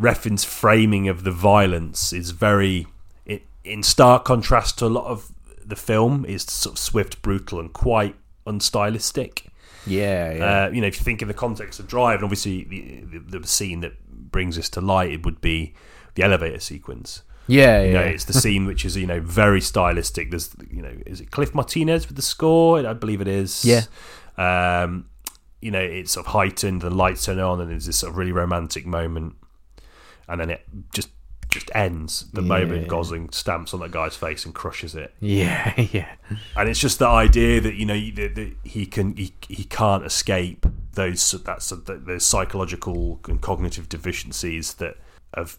Refn's framing of the violence is very in, in stark contrast to a lot of the film is sort of swift, brutal, and quite unstylistic. Yeah, yeah. Uh, you know, if you think in the context of Drive, and obviously the, the, the scene that brings this to light, it would be the elevator sequence. Yeah, You know, it's the scene which is you know very stylistic. There's you know, is it Cliff Martinez with the score? I believe it is. Yeah. Um, you know, it's sort of heightened. The lights turn on, and there's this sort of really romantic moment, and then it just just ends the moment Yeah. Gosling stamps on that guy's face and crushes it. [LAUGHS] yeah, yeah. And it's just the idea that you know that, that he can he, he can't escape those that's those psychological and cognitive deficiencies that have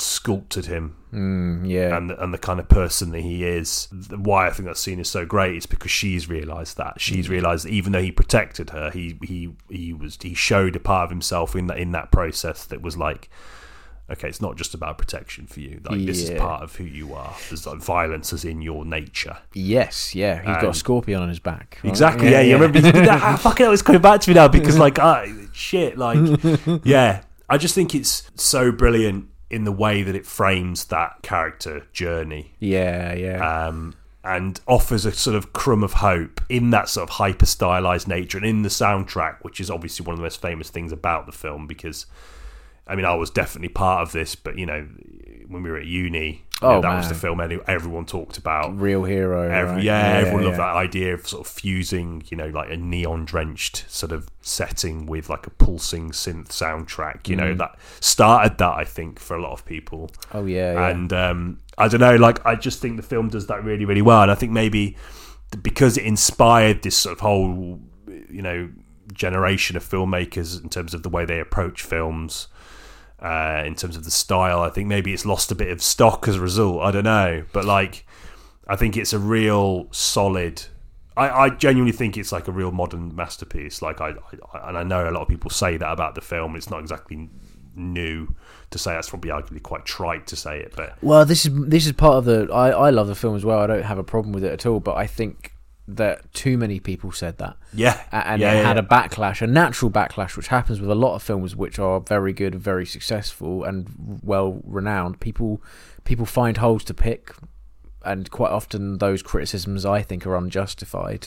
sculpted him Mm, yeah. and and the kind of person that he is. Why I think that scene is so great is because she's realised that she's realised that even though he protected her, he he he was he showed a part of himself in that in that process that was like. Okay, it's not just about protection for you. Like this is part of who you are. There's like violence is in your nature. yes, yeah. He's got a scorpion on his back. right? Exactly. Yeah, you remember you did that. Ah, fucking hell, it's coming back to me now because, like, [LAUGHS] ah, shit. Like, yeah, I just think it's so brilliant in the way that it frames that character journey, Yeah, yeah. um, and offers a sort of crumb of hope in that sort of hyper stylized nature, and in the soundtrack, which is obviously one of the most famous things about the film because. I mean, I was definitely part of this, but you know, when we were at uni, Oh, that was the film any- everyone talked about. Real hero. Every, right? yeah, everyone loved yeah. that idea of sort of fusing, you know, like a neon drenched sort of setting with like a pulsing synth soundtrack. You Mm. know, that started that I think for a lot of people. Oh yeah, yeah. And um, I don't know, like I just think the film does that really, really well. And I think maybe because it inspired this sort of whole, you know, generation of filmmakers in terms of the way they approach films, uh, in terms of the style, I think maybe it's lost a bit of stock as a result. I don't know, but like, I think it's a real solid. I, I genuinely think it's like a real modern masterpiece. Like I, I, and I know a lot of people say that about the film. It's not exactly new to say. That's probably arguably quite trite to say it, but Well, this is this is part of the. I I love the film as well. I don't have a problem with it at all. But I think that too many people said that. yeah, and yeah, it yeah, had yeah. a backlash, a natural backlash, which happens with a lot of films which are very good, very successful, and well renowned. People people find holes to pick, and quite often those criticisms I think are unjustified.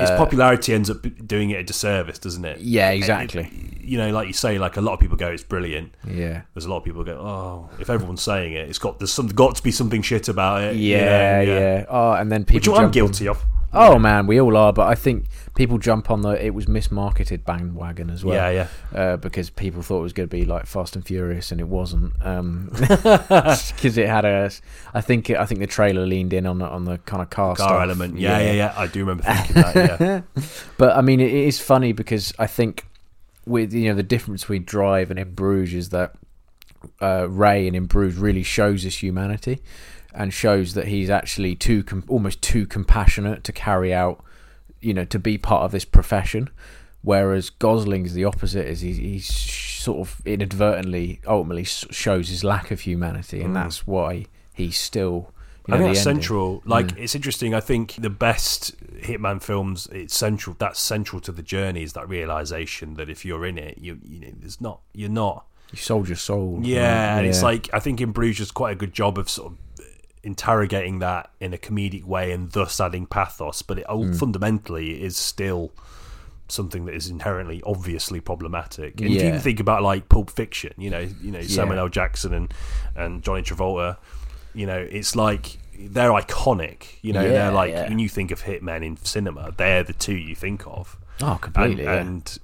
Its popularity ends up doing it a disservice, doesn't it? Uh, Yeah, And it- exactly. you know, like you say, like a lot of people go, it's brilliant. Yeah. There's a lot of people go, oh, if everyone's saying it, it's got there's some got to be something shit about it. you Yeah, know, yeah, Oh, and then people. Which I'm guilty of. Oh man, we all are. But I think people jump on the it was mismarketed bandwagon as well. Yeah, yeah. Uh, because people thought it was going to be like Fast and Furious, and it wasn't. Um, [LAUGHS] [LAUGHS] because it had a. I think I think the trailer leaned in on the, on the kind of car Car stuff. element. Yeah, yeah, yeah, I do remember thinking that. Yeah, [LAUGHS] But I mean, it is funny because I think with you know the difference between Drive and In Bruges is that uh, Ray and In Bruges really shows his humanity and shows that he's actually too com- almost too compassionate to carry out, you know, to be part of this profession. Whereas Gosling's the opposite is he, he's sort of inadvertently ultimately shows his lack of humanity, and mm. that's why he's still. You know, I think that's ending. central. Like, mm. it's interesting. I think the best Hitman films, it's central. That's central to the journey. Is that realization that if you're in it, you, you know, there's not, you're not. You sold your soul. Yeah, right? and it's like I think in Bruges does quite a good job of sort of interrogating that in a comedic way and thus adding pathos, but it Hmm. fundamentally is still something that is inherently obviously problematic. And if you even think about like Pulp Fiction, you know, you know Samuel Yeah. L. Jackson and and Johnny Travolta, you know, it's like they're iconic. You know, Yeah, they're like yeah. when you think of hitmen in cinema, they're the two you think of Oh, and, completely. yeah. and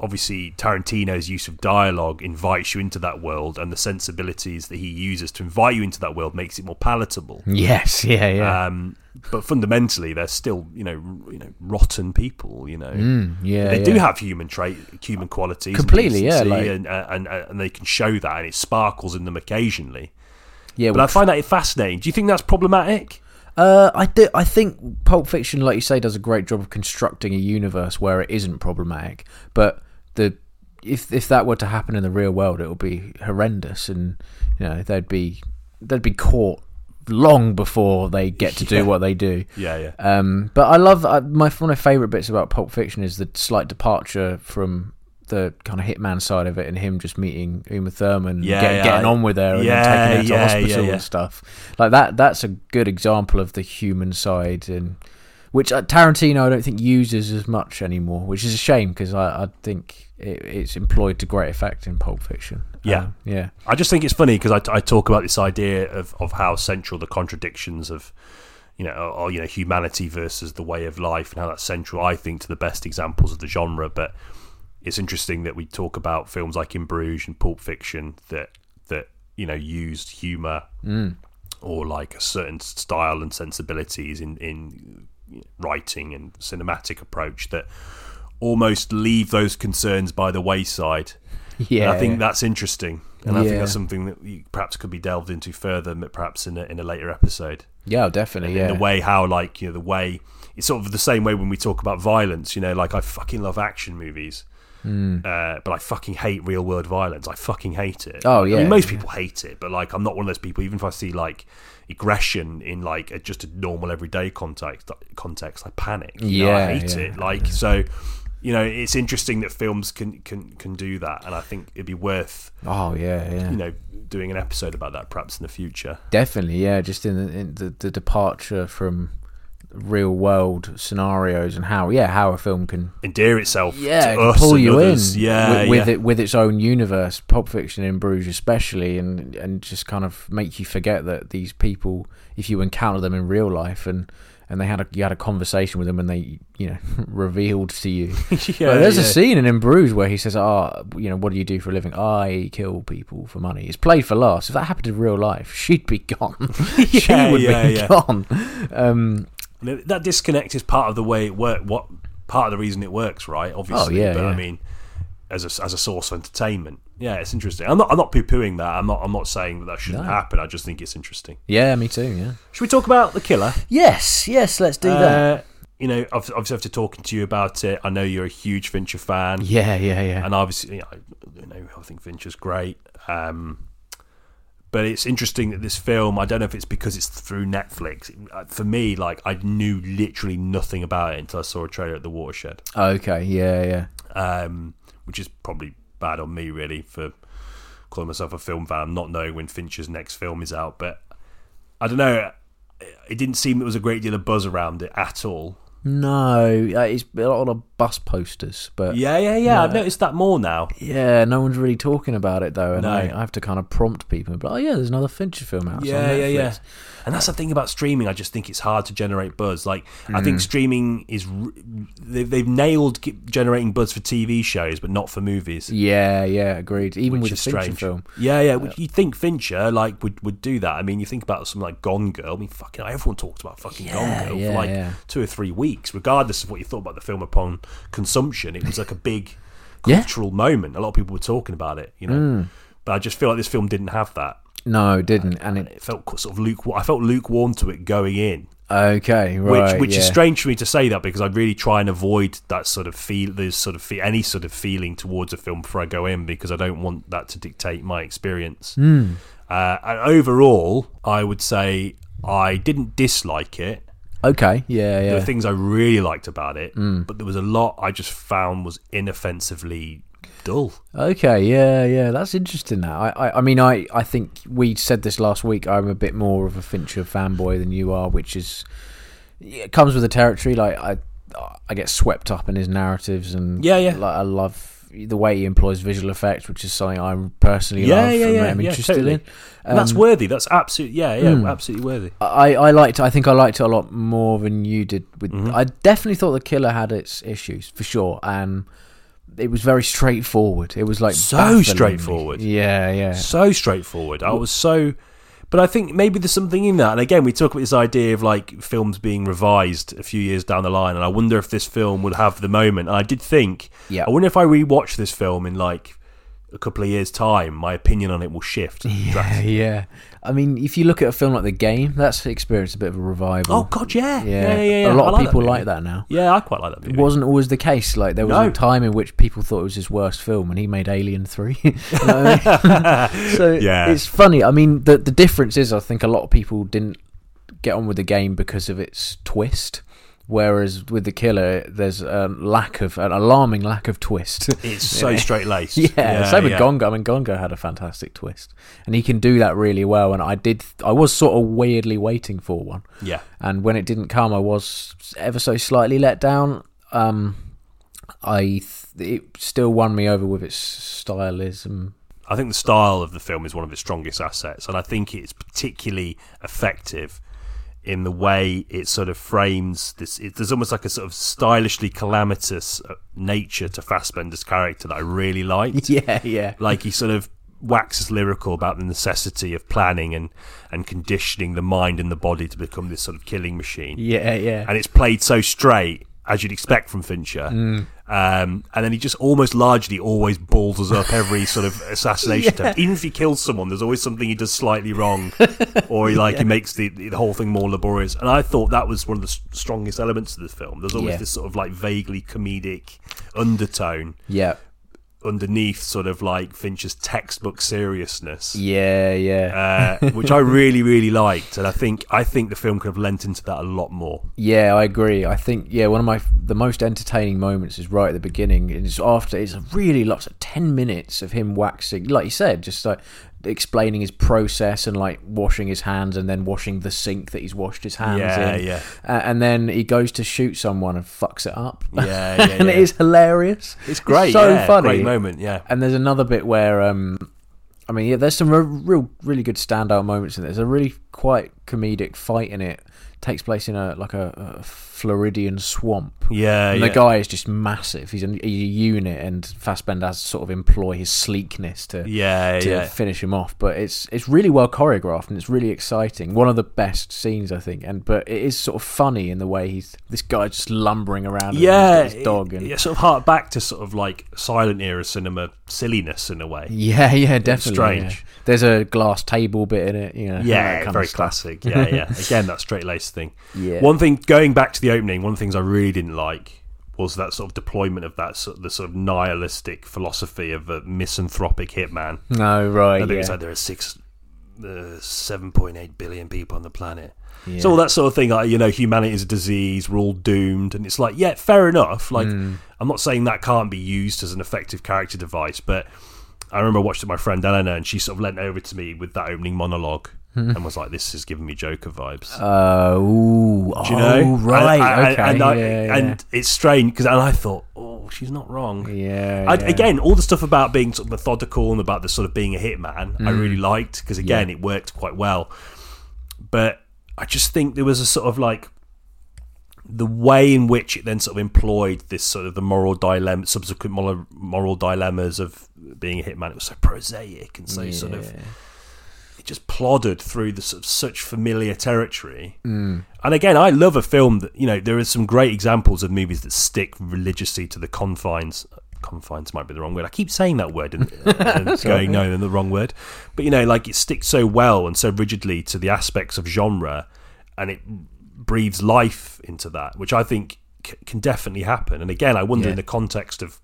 obviously Tarantino's use of dialogue invites you into that world, and the sensibilities that he uses to invite you into that world makes it more palatable. Yes, yeah, yeah. Um, but fundamentally, they're still you know you know rotten people. You know. Mm, yeah, They yeah. do have human trait, human qualities, and Completely, yeah, like- and, and and they can show that, and it sparkles in them occasionally. yeah. But well, I find that fascinating. Do you think that's problematic? uh, I do, I think Pulp Fiction, like you say, does a great job of constructing a universe where it isn't problematic. But the if if that were to happen in the real world, it would be horrendous, and you know they'd be they'd be caught long before they get to Yeah. do what they do. Yeah, yeah. Um, but I love I, my one of my favorite bits about Pulp Fiction is the slight departure from the kind of hitman side of it, and him just meeting Uma Thurman, and Yeah, get- yeah, getting on with her, and yeah, taking her to hospital yeah, yeah. and stuff. Like that. That's a good example of the human side, and which uh, Tarantino I don't think uses as much anymore, which is a shame because I, I think it, it's employed to great effect in Pulp Fiction. Yeah. Um, yeah, I just think it's funny because I, I talk about this idea of, of how central the contradictions of you know or, you know humanity versus the way of life and how that's central I think to the best examples of the genre but it's interesting that we talk about films like In Bruges and Pulp Fiction that that you know used humor or like a certain style and sensibilities in in writing and cinematic approach that almost leave those concerns by the wayside yeah. and I think that's interesting, and I think that's something that you perhaps could be delved into further, perhaps in a, in a later episode. yeah, definitely. In Yeah, the way how, like, you know, the way it's sort of the same way when we talk about violence. You know, like I fucking love action movies, Hmm. uh, but I fucking hate real world violence. I fucking hate it. Oh, I yeah, mean, most people hate it, but like I'm not one of those people. Even if I see like aggression in like a, just a normal everyday context, context, I panic. You know, I hate yeah, it. Like so. You know, it's interesting that films can, can, can do that, and I think it'd be worth Oh yeah, yeah. you know, doing an episode about that perhaps in the future. Definitely, yeah. Just in, the, in the, the departure from real world scenarios and how yeah how a film can endear itself yeah to us pull you others. in Yeah, with, with yeah. it with its own universe. Pulp Fiction in Bruges, especially, and and just kind of make you forget that these people, if you encounter them in real life and. And they had a you had a conversation with them, and they you know [LAUGHS] revealed to you. [LAUGHS] Yeah, there's a scene in In Bruges where he says, "Ah, you know, what do you do for a living? I kill people for money." It's played for laughs. If that happened in real life, she'd be gone. [LAUGHS] she would yeah, be yeah. gone. Um, that disconnect is part of the way it works. What part of the reason it works, right? Obviously, Oh, yeah, but I mean, as a as a source of entertainment, yeah, it's interesting. I'm not I'm not poo pooing that. I'm not I'm not saying that that shouldn't No. happen. I just think it's interesting. yeah, me too. Yeah. Should we talk about the killer? Yes, yes. Let's do that. Uh, you know, obvi- obviously after talking to you about it, I know you're a huge Fincher fan. Yeah, yeah, yeah. and obviously, you know, you know, I think Fincher's great. Um, but it's interesting that this film, I don't know if it's because it's through Netflix. uh, For me, like, I knew literally nothing about it until I saw a trailer at the Watershed, Okay, yeah, yeah. um, which is probably bad on me, really, for calling myself a film fan, not knowing when Fincher's next film is out. But I don't know. It didn't seem there was a great deal of buzz around it at all. No, uh, it's a lot of bus posters, but Yeah, yeah, yeah. I've noticed that more now. yeah, no one's really talking about it though, and No. I, I have to kind of prompt people. But oh yeah, there's another Fincher film out. Yeah, yeah, yeah. And that's the thing about streaming. I just think it's hard to generate buzz. Like, I Mm. think streaming is they've, they've nailed generating buzz for TV shows, but not for movies. Yeah, yeah, agreed. Even Which with a is Fincher film. Yeah, yeah. Which you think Fincher like would, would do that? I mean, you think about something like Gone Girl. I mean, fucking everyone talked about fucking Yeah, Gone Girl yeah, for like yeah. two or three weeks, regardless of what you thought about the film upon consumption. It was like a big [LAUGHS] Yeah. Mm. cultural moment. A lot of people were talking about it, you know. But I just feel like this film didn't have that. No, it didn't, and it. It felt sort of lukewarm. I felt lukewarm to it going in. Okay, which right. which is yeah. strange for me to say that because I really try and avoid that sort of feel, there's sort of fe- any sort of feeling towards a film before I go in because I don't want that to dictate my experience. Hmm. Uh, and overall, I would say I didn't dislike it. Okay, yeah, There yeah. were things I really liked about it, Hmm. but there was a lot I just found was inoffensively dull. Okay, yeah, yeah, that's interesting. That I, I, I mean, I, I think we said this last week. I'm a bit more of a Fincher fanboy than you are, which is it comes with the territory. Like I, I get swept up in his narratives, and Yeah, yeah. like I love the way he employs visual effects, which is something I'm personally Yeah, love yeah, and yeah, yeah, interested totally. in. And that's Um, worthy. That's absolutely yeah, yeah, Hmm. absolutely worthy. I, I liked. I think I liked it a lot more than you did. With Mm-hmm. I definitely thought the killer had its issues for sure. and it was very straightforward. It was like So baffling. straightforward. Yeah, yeah. so straightforward. I was so, but I think maybe there's something in that. And again, we talk about this idea of like films being revised a few years down the line, and I wonder if this film would have the moment. And I did think, Yeah. I wonder if I rewatch this film in like a couple of years' time, my opinion on it will shift. [LAUGHS] Yeah, yeah. I mean, if you look at a film like The Game, that's experienced a bit of a revival. Oh God, yeah, yeah. yeah, yeah. yeah. A lot I of people movie. like that now. Yeah, I quite like that It wasn't always the case. Like there was No. a time in which people thought it was his worst film, and he made Alien Three. [LAUGHS] You know what I mean? [LAUGHS] so Yeah. it's funny. I mean, the the difference is, I think a lot of people didn't get on with the game because of its twist, whereas with the killer, there's a lack of an alarming lack of twist. It's [LAUGHS] so straight laced. [LAUGHS] Yeah, same with Gone Girl. I mean, Gone Girl had a fantastic twist, and he can do that really well. And I did, I was sort of weirdly waiting for one, Yeah, and when it didn't come, I was ever so slightly let down. Um, I th- it still won me over with its stylism. I think the style of the film is one of its strongest assets, and I think it's particularly effective in the way it sort of frames this. It, there's almost like a sort of stylishly calamitous uh, nature to Fassbender's character that I really liked. [LAUGHS] Yeah, yeah, Like he sort of waxes lyrical about the necessity of planning and and conditioning the mind and the body to become this sort of killing machine yeah, yeah. and it's played so straight as you'd expect from Fincher. Mm. Um, and then he just almost largely always balls us up every sort of [LAUGHS] assassination attempt. Even if he kills someone, there's always something he does slightly wrong, [LAUGHS] or he like he makes the the whole thing more laborious. And I thought that was one of the strongest elements of the film. There's always Yeah. this sort of like vaguely comedic undertone yeah, underneath, sort of like Fincher's textbook seriousness. yeah, yeah. Uh, which I really, really liked, and I think I think the film could have lent into that a lot more. Yeah, I agree. I think yeah, one of my the most entertaining moments is right at the beginning. and It's after it's really lots of ten minutes of him waxing, like you said, just like explaining his process and like washing his hands and then washing the sink that he's washed his hands Yeah, in. yeah. Uh, and then he goes to shoot someone and fucks it up. Yeah, yeah, [LAUGHS] and yeah. it is hilarious. It's great. so yeah, funny. Great moment. Yeah. And there's another bit where, um, I mean, yeah, there's some re- real, really good standout moments in it. There's a really quite comedic fight in it. Takes place in a like a, a Floridian swamp. Yeah. And yeah. the guy is just massive. He's a, he's a unit, and Fassbender has to sort of employ his sleekness to Yeah, to yeah. finish him off. But it's it's really well choreographed and it's really exciting. One of the best scenes, I think. And but it is sort of funny in the way he's this guy just lumbering around. Yeah, his dog and yeah, sort of hark back to sort of like silent era cinema silliness in a way. Yeah, yeah, definitely. strange. yeah. There's a glass table bit in it, you know. Yeah, very classic. Yeah, yeah. [LAUGHS] Again, that straight laced thing. Yeah. One thing, going back to the opening, one of the things I really didn't like was that sort of deployment of that sort the sort of nihilistic philosophy of a misanthropic hitman. No, right. I think yeah. it's like there are six, uh, seven point eight billion people on the planet. Yeah. So all that sort of thing, like you know, humanity is a disease. We're all doomed, and it's like, yeah, fair enough. Like, Hmm. I'm not saying that can't be used as an effective character device, but I remember I watched it with my friend Eleanor, and she sort of leant over to me with that opening monologue. And was like, "This is giving me Joker vibes." Uh, ooh, Do you know? oh, right, And, I- okay, and, I- yeah, yeah. and it's strange because, and I thought, oh, she's not wrong. yeah, I, yeah. Again, all the stuff about being sort of methodical and about the sort of being a hitman, I Mm. really liked because again, it worked quite well. But I just think there was a sort of like the way in which it then sort of employed this sort of the moral dilemma, subsequent moral, moral dilemmas of being a hitman. It was so prosaic and so sort of just plodded through the sort of such familiar territory. Mm. And again, I love a film that you know there are some great examples of movies that stick religiously to the confines. Confines might be the wrong word. I keep saying that word and, [LAUGHS] and going no, the wrong word. But you know, like it sticks so well and so rigidly to the aspects of genre, and it breathes life into that, which I think c- can definitely happen. And again, I wonder Yeah. in the context of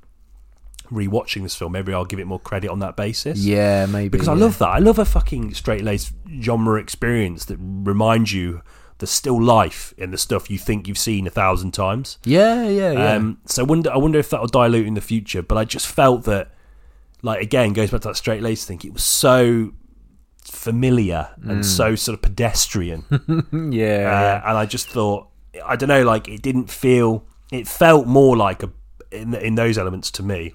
rewatching this film, maybe I'll give it more credit on that basis Yeah, maybe because I love that. I love a fucking straight laced genre experience that reminds you there's still life in the stuff you think you've seen a thousand times. Yeah, yeah, yeah. Um, so I wonder, I wonder if that'll dilute in the future. But I just felt that, like again, goes back to that straight laced thing. It was so familiar and so sort of pedestrian, Mm. [LAUGHS] yeah, uh, and I just thought, I don't know, like it didn't feel. It felt more like a in in those elements to me.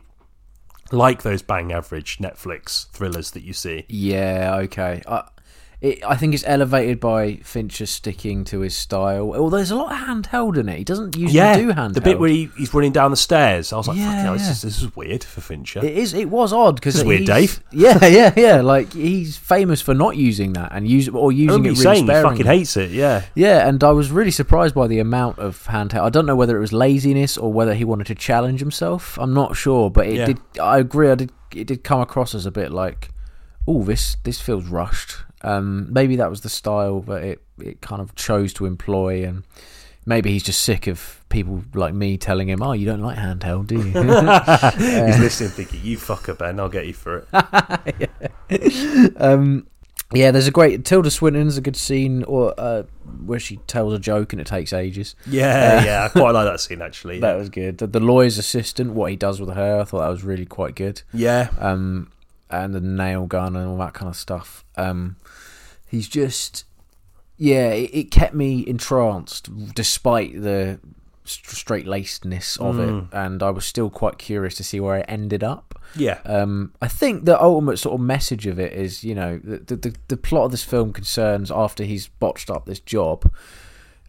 Like those bang average Netflix thrillers that you see. yeah. Okay. I, it, I think it's elevated by Fincher sticking to his style. Well, there's a lot of handheld in it. He doesn't usually yeah, do handheld. the bit where he, he's running down the stairs. I was like, Yeah, "Fucking hell, this, yeah. is, this is weird for Fincher." It is. It was odd because This is weird, Dave. [LAUGHS] Yeah, yeah, yeah. Like he's famous for not using that and use or using it really saying he fucking hates it. Yeah, Yeah, and I was really surprised by the amount of handheld. I don't know whether it was laziness or whether he wanted to challenge himself. I'm not sure, but it Yeah. did. I agree. I did. It did come across as a bit like, oh, this this feels rushed. Um, maybe that was the style that it it kind of chose to employ, and maybe he's just sick of people like me telling him, "Oh, you don't like handheld, do you?" [LAUGHS] he's listening, thinking, "You fucker, Ben, I'll get you for it." [LAUGHS] um, yeah, there's a great Tilda Swinton's a good scene, or uh, where she tells a joke and it takes ages. yeah, yeah, I quite like that scene actually. [LAUGHS] That was good. The, the lawyer's assistant, what he does with her, I thought that was really quite good. yeah, Um, and the nail gun and all that kind of stuff. Um, he's just, yeah, it, it kept me entranced despite the straight lacedness of Mm. it, and I was still quite curious to see where it ended up. yeah, Um, I think the ultimate sort of message of it is, you know, the the, the plot of this film concerns after he's botched up this job,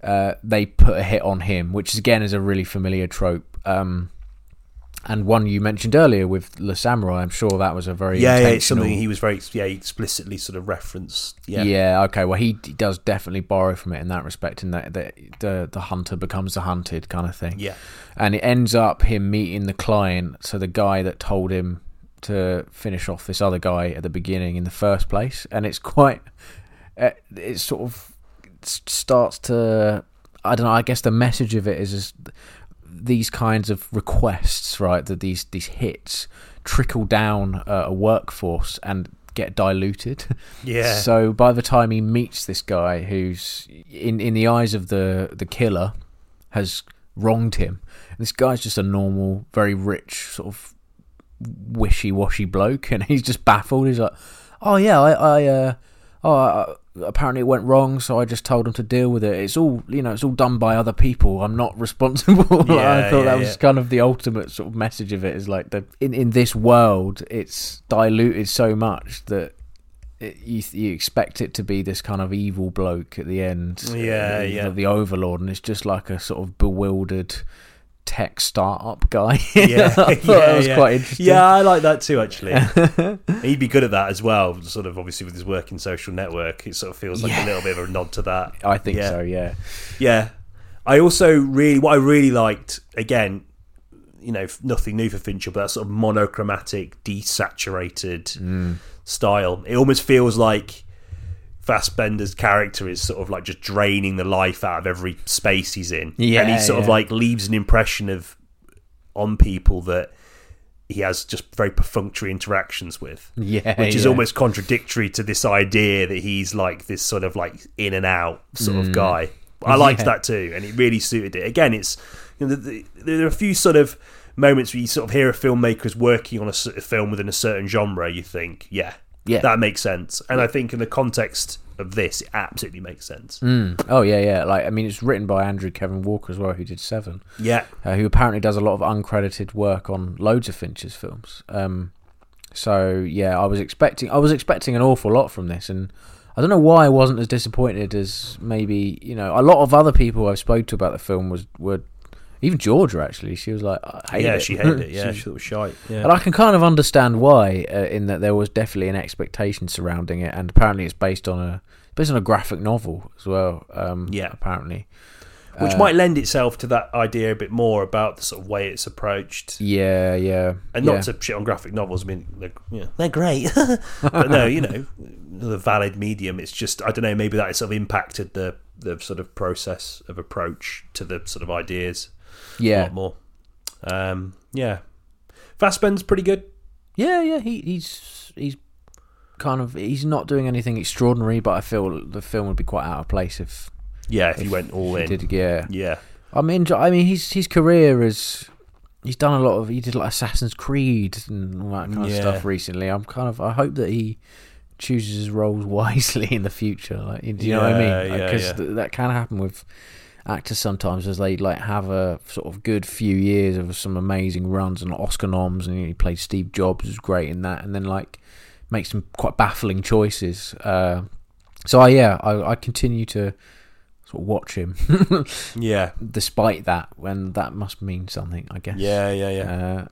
uh, they put a hit on him, which again is a really familiar trope. Um, and one you mentioned earlier with Le Samouraï, I'm sure that was a very yeah, yeah. It's something he was very, yeah, explicitly sort of referenced. Yeah, yeah. okay. Well, he does definitely borrow from it in that respect, in that the the, the hunter becomes the hunted kind of thing. yeah, and it ends up him meeting the client, so the guy that told him to finish off this other guy at the beginning in the first place, and it's quite, uh, it sort of starts to, I don't know. I guess the message of it is, is these kinds of requests, right? That these these hits trickle down uh, a workforce and get diluted. [LAUGHS] yeah. So by the time he meets this guy, who's in in the eyes of the the killer, has wronged him. This guy's just a normal, very rich, sort of wishy washy bloke, [LAUGHS] and he's just baffled. He's like, oh yeah, I, I uh, oh, I, apparently it went wrong, so I just told them to deal with it. It's all you know, it's all done by other people. I'm not [LAUGHS] responsible. Like, [LAUGHS] I thought yeah, that was yeah. kind of the ultimate sort of message of it. Is like the in in this world, it's diluted so much that. It, you you expect it to be this kind of evil bloke at the end, Yeah, the, yeah. the overlord, and it's just like a sort of bewildered tech startup guy. [LAUGHS] Yeah, I thought yeah, that was yeah. quite interesting. Yeah, I like that too. Actually, [LAUGHS] he'd be good at that as well. Sort of obviously with his work in social network, it sort of feels like Yeah. a little bit of a nod to that. I think Yeah. so. Yeah, Yeah, I also really what I really liked again. You know, nothing new for Fincher, but that sort of monochromatic, desaturated Mm. style. It almost feels like Fassbender's character is sort of like just draining the life out of every space he's in, Yeah, and he sort of like leaves an impression of on people that he has just very perfunctory interactions with yeah, which is yeah. almost contradictory to this idea that he's like this sort of like in and out sort of guy. I liked Mm. Yeah. that too, and it really suited it. Again, it's you know, the, the, there are a few sort of moments where you sort of hear a filmmaker is working on a cer- film within a certain genre. You think, yeah, Yeah. that makes sense. And I think in the context of this, it absolutely makes sense. Mm. Oh yeah, yeah. Like I mean, it's written by Andrew Kevin Walker as well, who did Seven, Yeah, uh, who apparently does a lot of uncredited work on loads of Fincher's films. Um, so yeah, I was expecting I was expecting an awful lot from this, and I don't know why I wasn't as disappointed as maybe you know a lot of other people I've spoke to about the film was were even Georgia actually. She was like, I hate yeah, it. she hated it. [LAUGHS] Yeah, She- she thought it was shite. Yeah. And I can kind of understand why, uh, in that there was definitely an expectation surrounding it, and apparently it's based on a based on a graphic novel as well. Um, Yeah. apparently. Which Uh, might lend itself to that idea a bit more about the sort of way it's approached. Yeah, yeah, And yeah. not to shit on graphic novels. I mean, they're, yeah, they're great, [LAUGHS] but no, you know, the valid medium. It's just I don't know. Maybe that has sort of impacted the the sort of process of approach to the sort of ideas a yeah, lot more. Um, yeah, Fassbender's pretty good. yeah, yeah. He, he's he's kind of he's not doing anything extraordinary, but I feel the film would be quite out of place if, Yeah, if, if you went all he in. Did, yeah, Yeah, I mean, I mean, his his career is. He's done a lot of. He did like Assassin's Creed and all that kind of stuff recently. I'm kind of. I hope that he chooses his roles [LAUGHS] wisely in the future. Like, do you know what I mean? Yeah, yeah, Because yeah. th- that can happen with actors sometimes, as they like have a sort of good few years of some amazing runs and Oscar noms, and he played Steve Jobs, was great in that, and then like make some quite baffling choices. Uh, so I, yeah, I, I continue to sort of watch him. [LAUGHS] yeah, despite that, when that must mean something, I guess. yeah, yeah, yeah. Uh,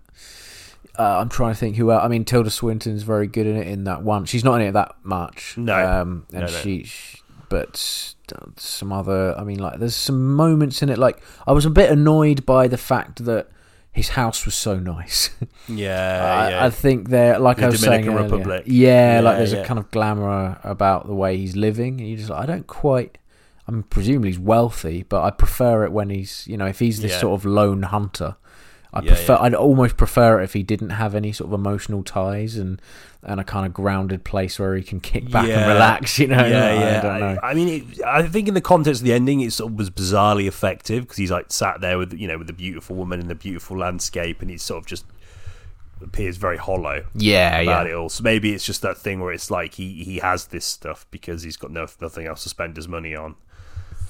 uh, I'm trying to think who else. I mean, Tilda Swinton's very good in it. In that one, she's not in it that much. No. um, and No, no. she, she, but uh, some other. I mean, like there's some moments in it. Like I was a bit annoyed by the fact that his house was so nice. [LAUGHS] yeah, I, yeah. I think there, like The I was Dominican saying earlier, Republic. yeah, Yeah, like there's yeah. a kind of glamour about the way he's living, and you just like, I don't quite. I mean, presumably he's wealthy, but I prefer it when he's, you know, if he's this sort of lone hunter. I Yeah, prefer. yeah. I'd almost prefer it if he didn't have any sort of emotional ties and and a kind of grounded place where he can kick back Yeah. and relax. You know, yeah, I yeah. don't know. I, I mean, it, I think in the context of the ending, it sort of was bizarrely effective because he's like sat there with you know with the beautiful woman in the beautiful landscape, and he sort of just appears very hollow yeah, about yeah, it all. So maybe it's just that thing where it's like he he has this stuff because he's got no, nothing else to spend his money on.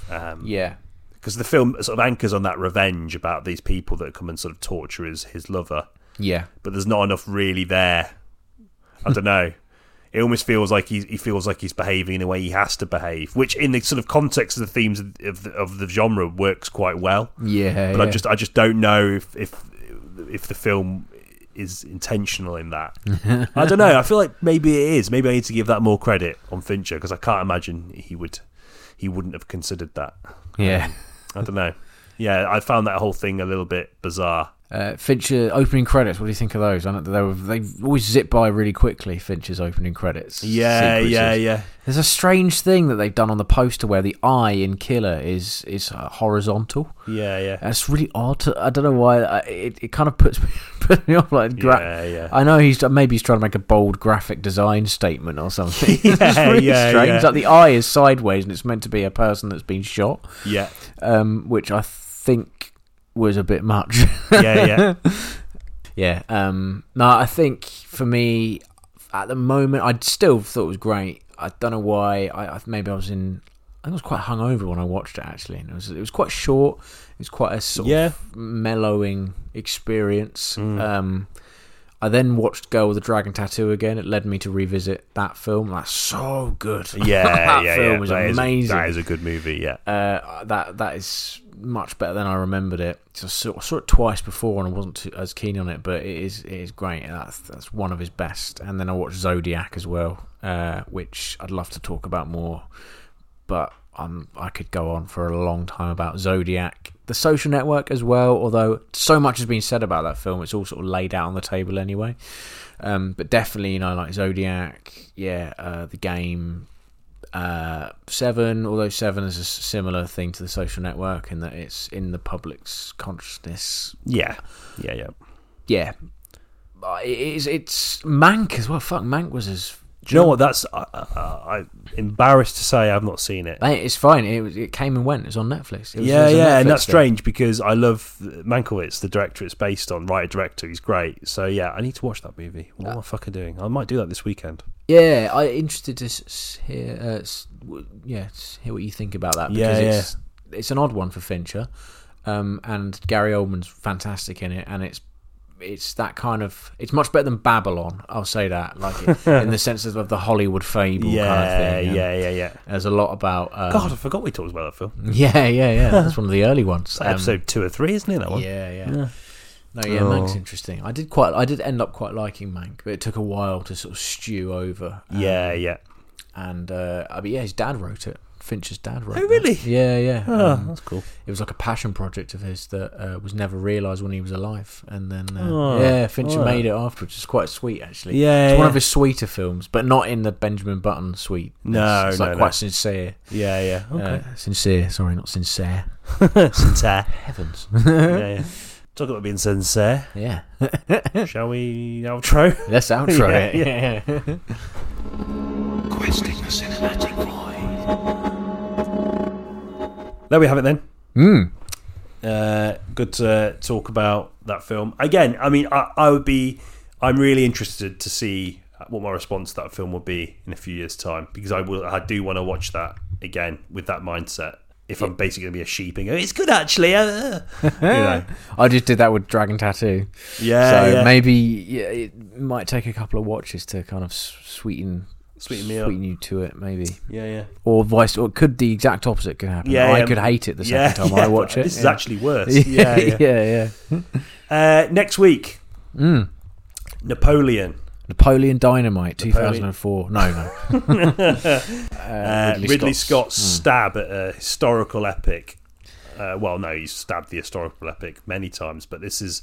Um, yeah, because the film sort of anchors on that revenge about these people that come and sort of torture his his lover, yeah, but there's not enough really there. I don't know. [LAUGHS] It almost feels like he, he feels like he's behaving in a way he has to behave, which in the sort of context of the themes of, of, the, of the genre works quite well. yeah. But I just I just don't know if if if the film is intentional in that. I don't know. I feel like maybe it is. Maybe I need to give that more credit on Fincher because I can't imagine he would he wouldn't have considered that. yeah. I don't know. Yeah, I found that whole thing a little bit bizarre. Uh, Fincher opening credits. What do you think of those? I know they were they always zip by really quickly. Fincher's opening credits. Yeah, sequences. yeah, yeah. There's a strange thing that they've done on the poster where the eye in Killer is is uh, horizontal. Yeah, yeah. And it's really odd. I don't know why. I- It it kind of puts me [LAUGHS] puts me off. Like gra- yeah, yeah. I know he's maybe he's trying to make a bold graphic design statement or something. [LAUGHS] [LAUGHS] it's Yeah, really yeah, strange. yeah. Like the eye is sideways and it's meant to be a person that's been shot, yeah, um, which I think was a bit much. yeah, yeah. [LAUGHS] Yeah. Um, no, I think for me, at the moment, I still thought it was great. I don't know why. I, I maybe I was in. I think I was quite hungover when I watched it actually, and it was it was quite short. It was quite a sort Yeah. of mellowing experience. Mm. Um, I then watched Girl with the Dragon Tattoo again. It led me to revisit that film. That's so good. [LAUGHS] Yeah, that yeah, film yeah. was That is- amazing. that is a good movie. Yeah. Uh, that that is much better than I remembered it. So I saw, I saw it twice before and I wasn't too, as keen on it, but it is it is great. That's that's one of his best. And then I watched Zodiac as well, uh, which I'd love to talk about more, but I'm I could go on for a long time about Zodiac, The Social Network as well. Although so much has been said about that film, it's all sort of laid out on the table anyway. Um, but definitely, you know, like Zodiac, yeah, uh, the game, uh, Seven, although Seven is a similar thing to the social network in that it's in the public's consciousness. Yeah. Yeah. Yeah. Yeah, Uh, it is. It's Mank as well. Fuck, Mank was as. Do you know what? That's I, I, I'm embarrassed to say I've not seen it. Mate, it's fine. It, was- it came and went. It's on Netflix. It was, yeah, it yeah, and that's thing. strange because I love Mankiewicz, the director it's based on, writer director. He's great. So yeah, I need to watch that movie. What am I fucking doing? I might do that this weekend. Yeah, I'm interested to hear. Uh, yeah, hear what you think about that Yeah, because yeah. it's it's an odd one for Fincher, um, and Gary Oldman's fantastic in it, and it's it's that kind of it's much better than Babylon. I'll say that, like in [LAUGHS] the sense of the Hollywood fable Yeah, kind of thing. and yeah, yeah, yeah. There's a lot about. Um, God, I forgot we talked about that film. [LAUGHS] Yeah, yeah, yeah. [LAUGHS] That's one of the early ones. Like episode two or three, isn't it? That one. Yeah, yeah. Yeah. No, yeah, Oh. Mank's interesting. I did quite. I did end up quite liking Mank, but it took a while to sort of stew over. Um, Yeah, yeah. and uh, I mean, yeah, his dad wrote it. Fincher's dad wrote. Oh, that. really? Yeah, yeah. Oh, Um, that's cool. it was like a passion project of his that uh, was never realised when he was alive, and then uh, Oh, yeah, Fincher oh. made it afterwards. It's quite sweet, actually. Yeah, it's one of his sweeter films, but not in the Benjamin Button sweet. No, it's, it's no, like no. quite sincere. Yeah, yeah. Okay. Uh, sincere, sorry, not sincere. [LAUGHS] sincere. Heavens. [LAUGHS] yeah, yeah. [LAUGHS] Talk about being sincere. yeah. Shall we outro? Let's outro Yeah, it. Yeah. Questing the cinematic void. There we have it then. Mm. Uh, good to talk about that film again. I mean, I, I would be. I'm really interested to see what my response to that film will be in a few years' time because I will. I do want to watch that again with that mindset. If I'm basically going to be a sheep and go, it's good actually. Uh, you [LAUGHS] know, I just did that with Dragon Tattoo. yeah, so yeah. maybe yeah, it might take a couple of watches to kind of sweeten Sweeten me up. you to it, maybe. yeah, yeah, Or vice, or could the exact opposite could happen. Yeah, I yeah. could hate it the second yeah. time yeah, I watch it. This is actually worse. [LAUGHS] yeah, yeah. yeah. [LAUGHS] Uh, next week, Mm. Napoleon. Napoleon Dynamite, two Napoleon. thousand and four. No, no. [LAUGHS] Uh, Ridley, Scott's Mm. stab at a historical epic. Uh, well, no, he's stabbed the historical epic many times, but this is,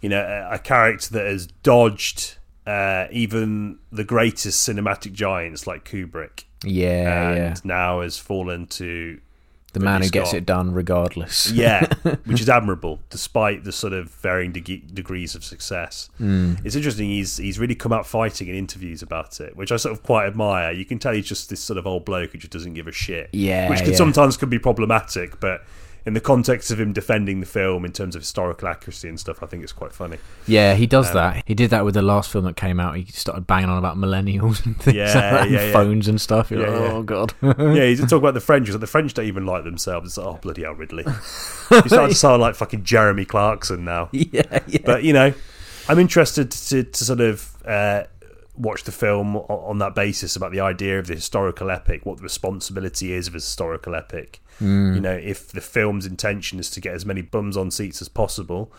you know, a, a character that has dodged uh, even the greatest cinematic giants like Kubrick, Yeah, and yeah. now has fallen to The man who gets it done regardless. [LAUGHS] yeah, [LAUGHS] which is admirable despite the sort of varying deg- degrees of success. Mm. It's interesting. He's he's really come out fighting in interviews about it, which I sort of quite admire. You can tell he's just this sort of old bloke who just doesn't give a shit. Yeah, which could yeah. sometimes can be problematic, but in the context of him defending the film in terms of historical accuracy and stuff, I think it's quite funny. Yeah, he does Um, that. He did that with the last film that came out. He started banging on about millennials and things Yeah, like [LAUGHS] that, and yeah, yeah. phones and stuff. You're Yeah, like, yeah. oh god. [LAUGHS] yeah, he's [LAUGHS] talk about the French. He's like, the French don't even like themselves. It's like, oh bloody hell, Ridley. You start to sound like fucking Jeremy Clarkson now. yeah, yeah. But you know, I'm interested to, to sort of uh, watch the film on that basis about the idea of the historical epic, what the responsibility is of a historical epic. Mm. You know, if the film's intention is to get as many bums on seats as possible,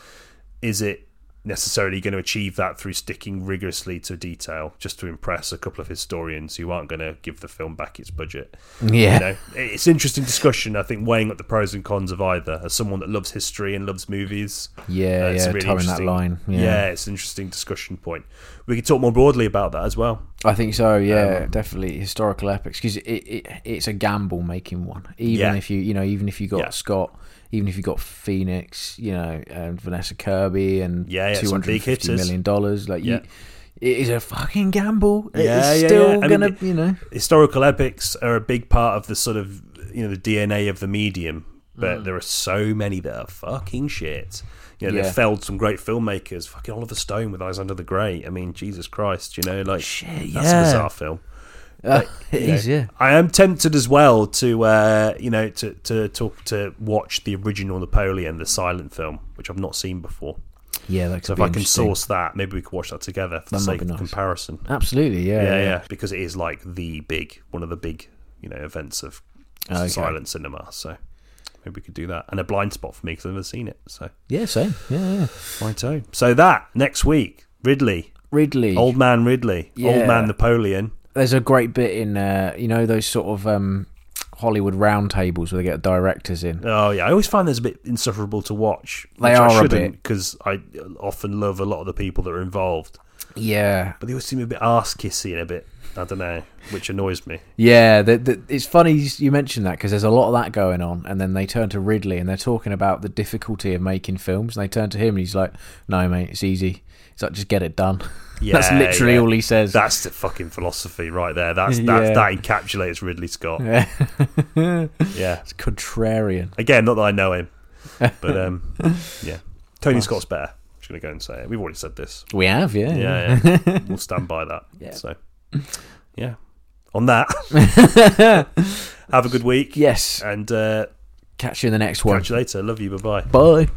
is it necessarily going to achieve that through sticking rigorously to detail just to impress a couple of historians who aren't going to give the film back its budget? yeah. You know, it's interesting discussion. I think weighing up the pros and cons of either. As someone that loves history and loves movies, yeah, uh, it's yeah, really towing that line. yeah. Yeah. it's an interesting discussion point. We could talk more broadly about that as well. I think so. Yeah, Um, definitely historical epics because it, it it's a gamble making one. Even Yeah. if you you know even if you got. Scott, even if you've got Phoenix, you know, and Vanessa Kirby and Yeah, yeah, two hundred fifty hitters. dollars, like Yeah. you. It is a fucking gamble. Yeah, it's yeah, still yeah. Mean, gonna, it- you know. Historical epics are a big part of the sort of you know the DNA of the medium, but Mm. there are so many that are fucking shit. You know, Yeah. they've felled some great filmmakers. Fucking Oliver Stone with Alexander the Great. I mean, Jesus Christ, you know, like Shit, that's yeah. a bizarre film. Uh, it you know, yeah. I am tempted as well to, uh, you know, to to talk to watch the original Napoleon, the silent film, which I've not seen before. Yeah, that So if I can source that, maybe we could watch that together for the That might sake be of comparison. Absolutely, yeah. Yeah, yeah, because it is like the big, one of the big, you know, events of Okay. silent cinema. So maybe we could do that. And a blind spot for me because I've never seen it. So Yeah, same. Yeah, yeah. righto. So that next week, Ridley, Ridley. old man Ridley, Yeah. old man Napoleon. There's a great bit in, uh, you know, those sort of um, Hollywood roundtables where they get directors in. Oh yeah, I always find there's a bit insufferable to watch. They are I a shouldn't bit. because I often love a lot of the people that are involved, Yeah, but they always seem a bit arse kissy and a bit I don't know, which annoys me. yeah. The, the, it's funny you mentioned that because there's a lot of that going on, and then they turn to Ridley and they're talking about the difficulty of making films, and they turn to him and he's like, "No, mate, it's easy. It's like just get it done." [LAUGHS] Yeah, That's literally yeah. all he says. That's the fucking philosophy right there. That's that Yeah. that encapsulates Ridley Scott. [LAUGHS] Yeah. Yeah. it's contrarian. Again, not that I know him, but um, [LAUGHS] yeah, Tony Scott's better. I'm just gonna go and say it. We've already said this. We have, yeah, Yeah, yeah. we'll stand by that. Yeah. So, yeah. On that, have a good week. Yes. And uh, Catch you in the next one. catch you later. Love you. Bye bye. Bye.